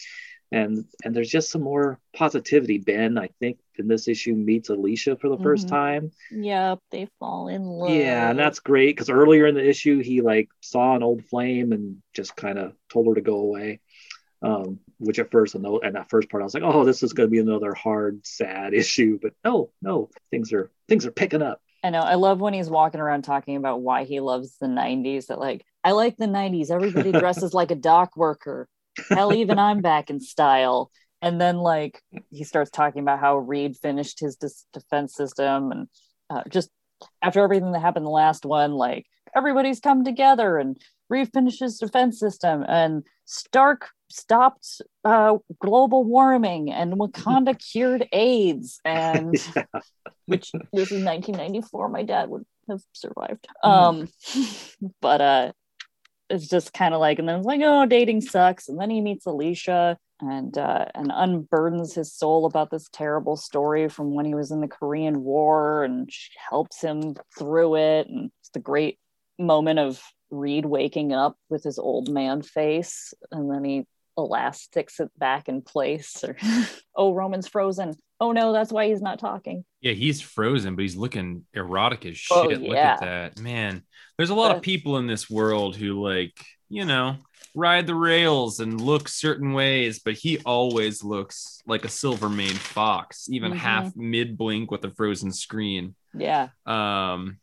And and there's just some more positivity. Ben, I think, in this issue meets Alicia for the mm-hmm. first time. Yep, they fall in love. Yeah, and that's great because earlier in the issue he like saw an old flame and just kind of told her to go away. Um, which at first and that first part I was like, oh, this is going to be another hard, sad issue, but no, no, things are things are picking up. I know. I love when he's walking around talking about why he loves the 90s. That, like, I like the 90s. Everybody dresses like a dock worker. Hell, even I'm back in style. And then, like, he starts talking about how Reed finished his dis- defense system. And uh, just after everything that happened the last one, like, everybody's come together and Reed finished his defense system. And Stark stopped uh, global warming and Wakanda cured AIDS and yeah. which this is 1994 my dad would have survived mm. um but uh it's just kind of like and then it's like oh dating sucks and then he meets Alicia and uh, and unburdens his soul about this terrible story from when he was in the Korean War and she helps him through it and it's the great moment of Reed waking up with his old man face and then he elastics it back in place or oh roman's frozen. Oh no that's why he's not talking. Yeah he's frozen but he's looking erotic as oh, shit. Oh, yeah. look at that man. There's a lot but, of people in this world who like you know ride the rails and look certain ways but he always looks like a silver maned fox even mm-hmm. half mid blink with a frozen screen. Yeah. Um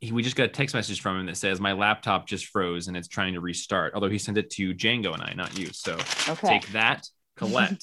he, we just got a text message from him that says my laptop just froze and it's trying to restart. Although he sent it to Django and I, not you. So okay. take that, Colette.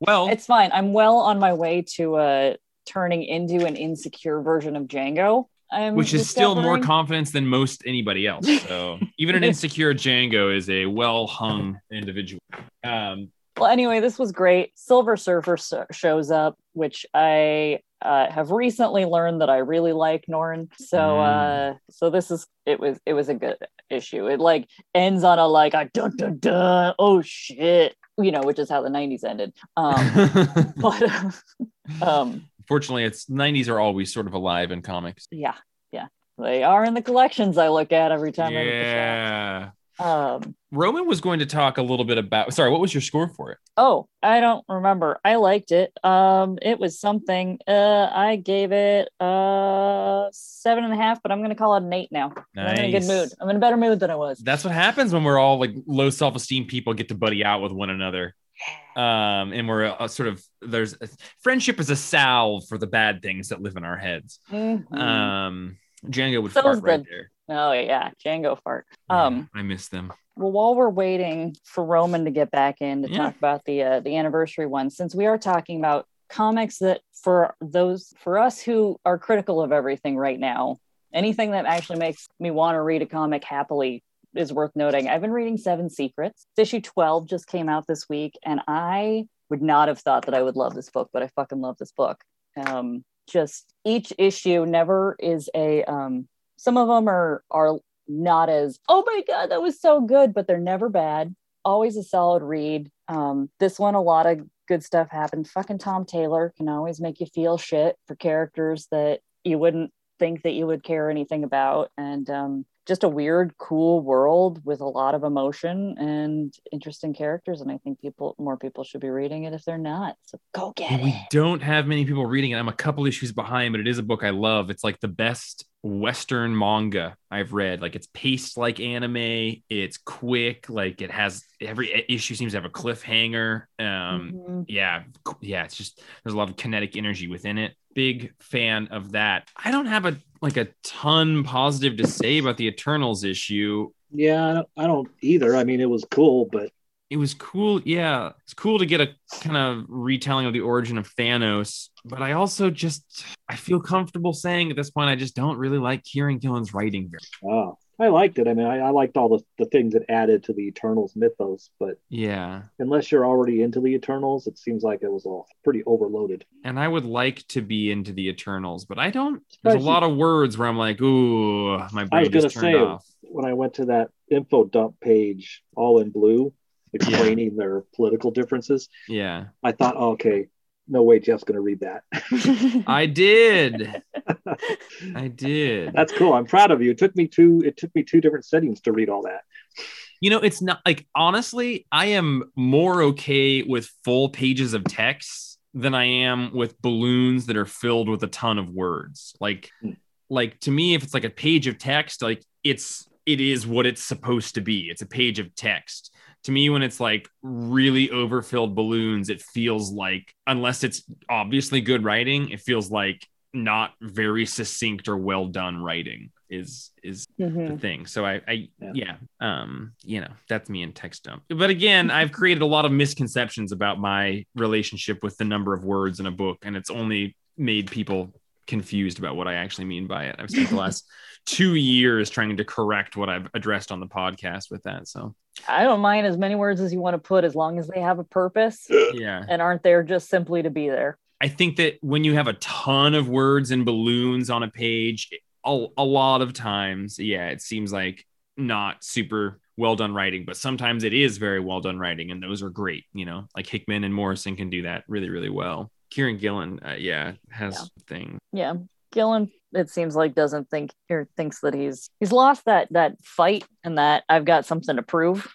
well, it's fine. I'm well on my way to uh, turning into an insecure version of Django. I'm which is still more confidence than most anybody else. So even an insecure Django is a well hung individual. Um, well, anyway, this was great. Silver Surfer shows up, which I uh, have recently learned that I really like Norrin. So mm. uh, so this is it was it was a good issue. It like ends on a like a dun dun dun oh shit you know which is how the 90s ended. Um, but um, fortunately, it's 90s are always sort of alive in comics. Yeah, yeah, they are in the collections I look at every time. Yeah. Um, Roman was going to talk a little bit about. Sorry, what was your score for it? Oh, I don't remember. I liked it. Um, it was something. Uh, I gave it uh seven and a half, but I'm going to call it an eight now. Nice. I'm in a good mood. I'm in a better mood than I was. That's what happens when we're all like low self esteem people get to buddy out with one another. Um, and we're uh, sort of there's friendship is a salve for the bad things that live in our heads. Mm-hmm. Um, Django would so fart right there. Oh yeah, Django fart. Um, yeah, I miss them. Well, while we're waiting for Roman to get back in to yeah. talk about the uh, the anniversary one, since we are talking about comics that for those for us who are critical of everything right now, anything that actually makes me want to read a comic happily is worth noting. I've been reading Seven Secrets. Issue 12 just came out this week, and I would not have thought that I would love this book, but I fucking love this book. Um, just each issue never is a um, some of them are are not as oh my god that was so good but they're never bad always a solid read um, this one a lot of good stuff happened fucking tom taylor can always make you feel shit for characters that you wouldn't think that you would care anything about and um, just a weird, cool world with a lot of emotion and interesting characters. And I think people, more people should be reading it if they're not. So go get we it. We don't have many people reading it. I'm a couple issues behind, but it is a book I love. It's like the best Western manga I've read. Like it's paced like anime. It's quick. Like it has every issue seems to have a cliffhanger. Um, mm-hmm. yeah, yeah. It's just there's a lot of kinetic energy within it. Big fan of that. I don't have a like a ton positive to say about the Eternals issue. Yeah, I don't either. I mean, it was cool, but it was cool. Yeah, it's cool to get a kind of retelling of the origin of Thanos. But I also just I feel comfortable saying at this point I just don't really like Kieron Gillen's writing very. Oh, I liked it. I mean, I, I, liked all the, the things it added to the Eternals mythos, but yeah, unless you're already into the Eternals, it seems like it was all pretty overloaded. And I would like to be into the Eternals, but I don't. There's a lot of words where I'm like, ooh, my brain I was gonna say off. when I went to that info dump page, all in blue. Explaining their political differences. Yeah. I thought, oh, okay, no way Jeff's going to read that. I did. I did. That's cool. I'm proud of you. It took me two. It took me two different settings to read all that. You know, it's not like honestly, I am more okay with full pages of text than I am with balloons that are filled with a ton of words. Like, Hmm. like to me, if it's like a page of text, like it's it is what it's supposed to be. It's a page of text. To me, when it's like really overfilled balloons, it feels like unless it's obviously good writing, it feels like not very succinct or well done writing is is Mhm. the thing. So I, I Yeah. yeah. um, you know, that's me in text dump. But again, I've created a lot of misconceptions about my relationship with the number of words in a book, and it's only made people confused about what I actually mean by it. I've spent the last two years trying to correct what I've addressed on the podcast with that. So I don't mind as many words as you want to put as long as they have a purpose yeah. and aren't there just simply to be there. I think that when you have a ton of words and balloons on a page, a, a lot of times, yeah, it seems like not super well done writing, but sometimes it is very well done writing, and those are great. You know, like Hickman and Morrison can do that really, really well. Kieron Gillen, uh, yeah, has Yeah. thing. Yeah. Gillen, it seems like doesn't think or thinks that he's he's lost that that fight and that I've got something to prove.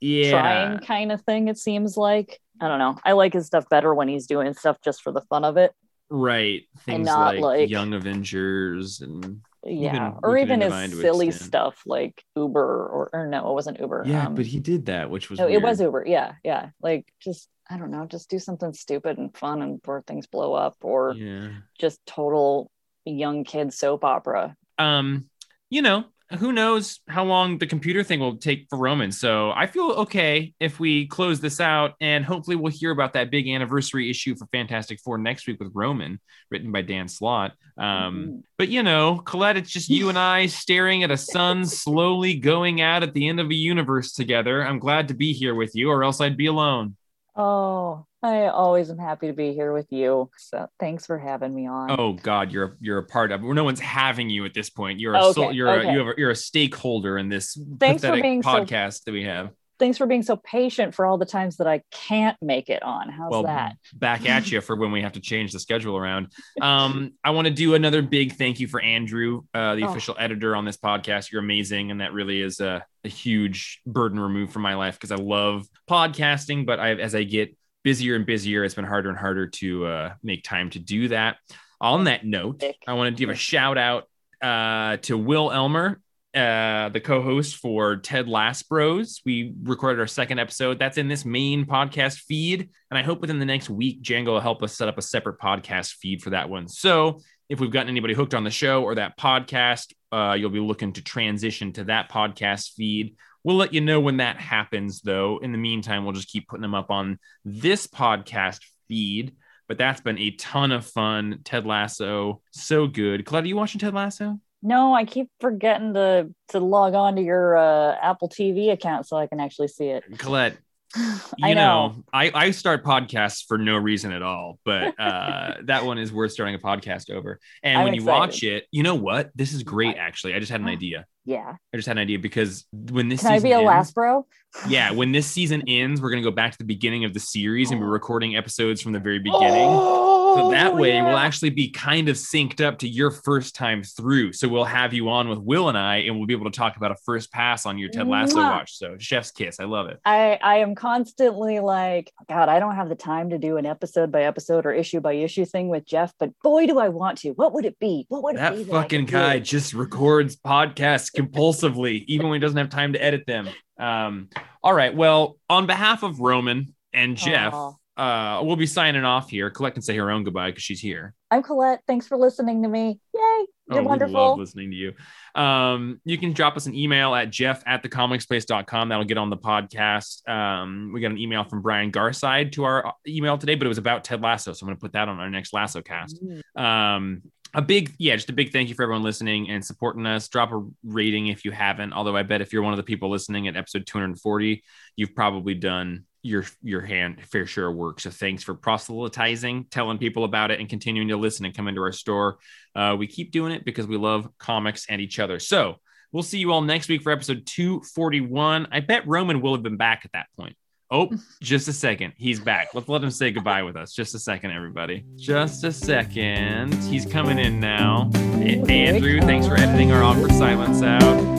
Yeah, Trying kind of thing, it seems like. I don't know. I like his stuff better when he's doing stuff just for the fun of it. right. Things not like, like- Young Avengers and Yeah. Even- or even his silly stuff like Uber or, or no, it wasn't Uber. yeah, Um, but he did that, which was no, it was Uber. Yeah, yeah. Like just I don't know, just do something stupid and fun and where things blow up or yeah. just total young kid soap opera. um you know who knows how long the computer thing will take for roman so i feel okay if we close this out and hopefully we'll hear about that big anniversary issue for fantastic four next week with roman written by dan slott um Mhm. but you know colette it's just you and i staring at a sun slowly going out at the end of a universe together i'm glad to be here with you or else i'd be alone Oh, I always am happy to be here with you. So thanks for having me on. Oh God, you're you're a part of. No one's having you at this point. You're a Okay, you're a, you have a, you're a stakeholder in this Thanks for pathetic being so- podcast that we have. Thanks for being so patient for all the times that I can't make it on. How's well, that? back at you for when we have to change the schedule around. Um, I want to do another big thank you for Andrew, uh, the Oh. official editor on this podcast. You're amazing, and that really is a, a huge burden removed from my life because I love podcasting. But I, as I get busier and busier, it's been harder and harder to uh, make time to do that. On that note, I want to give a shout out uh, to Will Elmer, uh, the co-host for Ted Lasso Bros. We recorded our second episode. That's in this main podcast feed, and I hope within the next week, Django will help us set up a separate podcast feed for that one. So if we've gotten anybody hooked on the show or that podcast, uh, you'll be looking to transition to that podcast feed. We'll let you know when that happens, though. In the meantime, we'll just keep putting them up on this podcast feed. But that's been a ton of fun. Ted Lasso, so good. Colette, are you watching Ted Lasso? No, I keep forgetting to to log on to your uh, Apple TV account so I can actually see it. Colette, you I know, know. I, I start podcasts for no reason at all, but uh, that one is worth starting a podcast over. And I'm when you excited. watch it, you know what? This is great, actually. I just had an idea. Yeah. I just had an idea because when this Can I be a ends, Lasso bro? yeah, when this season ends, we're gonna go back to the beginning of the series and we're recording episodes from the very beginning. So that Oh, way yeah. we'll actually be kind of synced up to your first time through. So we'll have you on with Will and I, and we'll be able to talk about a first pass on your Ted Lasso Mwah. watch. So chef's kiss. I love it. I I am constantly like, God, I don't have the time to do an episode by episode or issue by issue thing with Jeff, but boy, do I want to. What would it be? What would it That be? that fucking guy do? just records podcasts compulsively, even when he doesn't have time to edit them. Um, all right. Well, on behalf of Roman and Jeff, Aw. Uh, we'll be signing off here. Colette can say her own goodbye because she's here. I'm Colette. Thanks for listening to me. Yay. You're oh, we wonderful. love listening to you. Um, you can drop us an email at jeff at thecomicsplace.com. That'll get on the podcast. Um, we got an email from Brian Garside to our email today, but it was about Ted Lasso. So I'm going to put that on our next Lasso cast. Mm. Um, a big, yeah, just a big thank you for everyone listening and supporting us. Drop a rating if you haven't. Although I bet if you're one of the people listening at episode 240, you've probably done your your hand fair share of work. So thanks for proselytizing, telling people about it, and continuing to listen and come into our store. Uh, we keep doing it because we love comics and each other. So We'll see you all next week for episode 241. I bet Roman will have been back at that point. Oh, just a second. He's back. Let's let him say goodbye with us. Just a second, everybody. Just a second. He's coming in now. Andrew, thanks for editing our awkward silence out.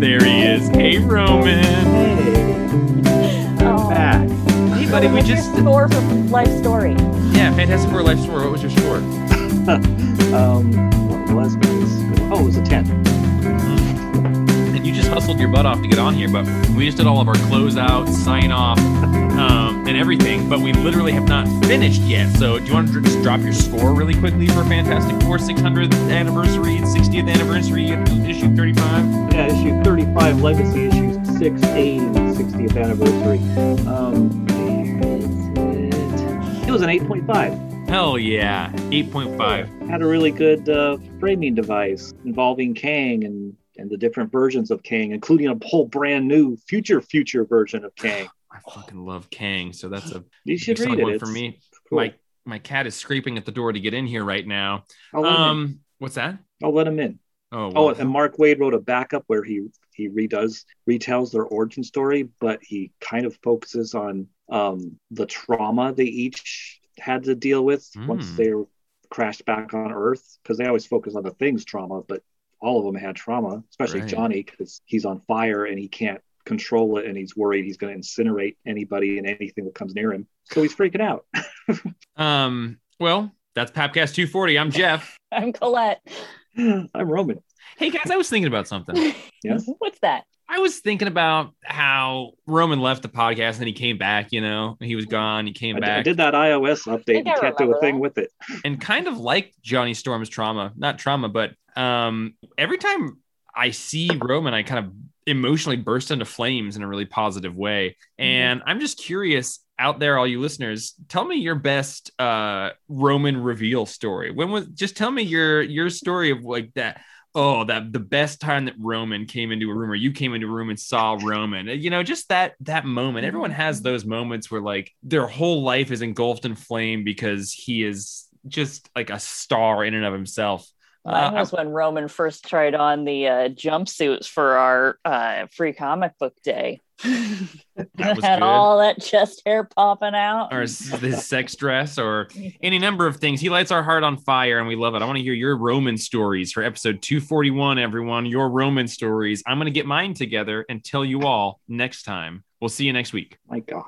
There he is. Hey, Buddy. We just score for life story. yeah, Fantastic Four Life Story. What was your score? Um, what was? Oh, it was a 10. and you just hustled your butt off to get on here, but we just did all of our closeout, sign off, um, and everything, but we literally have not finished yet. So, do you want to just drop your score really quickly for Fantastic Four 600th anniversary, 60th anniversary, issue 35? Yeah, issue 35, Legacy issues 6, 8, and 60th anniversary. Um, it? Was an 8.5. Hell yeah, 8.5. Had a really good uh, framing device involving Kang and, and the different versions of Kang, including a whole brand new future future version of Kang. I fucking love Kang, so that's a You should read it. one It's for me. cool. My my cat is scraping at the door to get in here right now. I'll let, him in. Um, what's that? I'll let him in. Oh, Oh, and Mark Waid wrote a backup where he he redoes retells their origin story, but he kind of focuses on um, the trauma they each had to deal with once Mm. they crashed back on Earth. Because they always focus on the things trauma, but all of them had trauma, especially Right. Johnny because he's on fire and he can't control it, and he's worried he's going to incinerate anybody and anything that comes near him. So he's freaking out. um, well, that's Papcast 240. I'm Jeff. I'm Colette. I'm Roman. Hey guys, I was thinking about something. Yes. What's that? I was thinking about how Roman left the podcast and then he came back, you know, he was gone, he came I, I back did that iOS update and I can't do a remember thing with it. and kind of like Johnny Storm's trauma, not trauma, but um, every time I see Roman, I kind of emotionally burst into flames in a really positive way. And I'm just curious out there, all you listeners, tell me your best uh, Roman reveal story. When was just tell me your your story of like that. Oh, that the best time that Roman came into a room or you came into a room and saw Roman. You know, just that that moment. Everyone has those moments where like their whole life is engulfed in flame because he is just like a star in and of himself. Mine Uh, was when Roman first tried on the uh, jumpsuits for our uh, free comic book day. That was Had good. all that chest hair popping out. or his, his sex dress or any number of things. He lights our heart on fire and we love it. I want to hear your Roman stories for episode 241, everyone. Your Roman stories. I'm going to get mine together and tell you all next time. We'll see you next week. My God.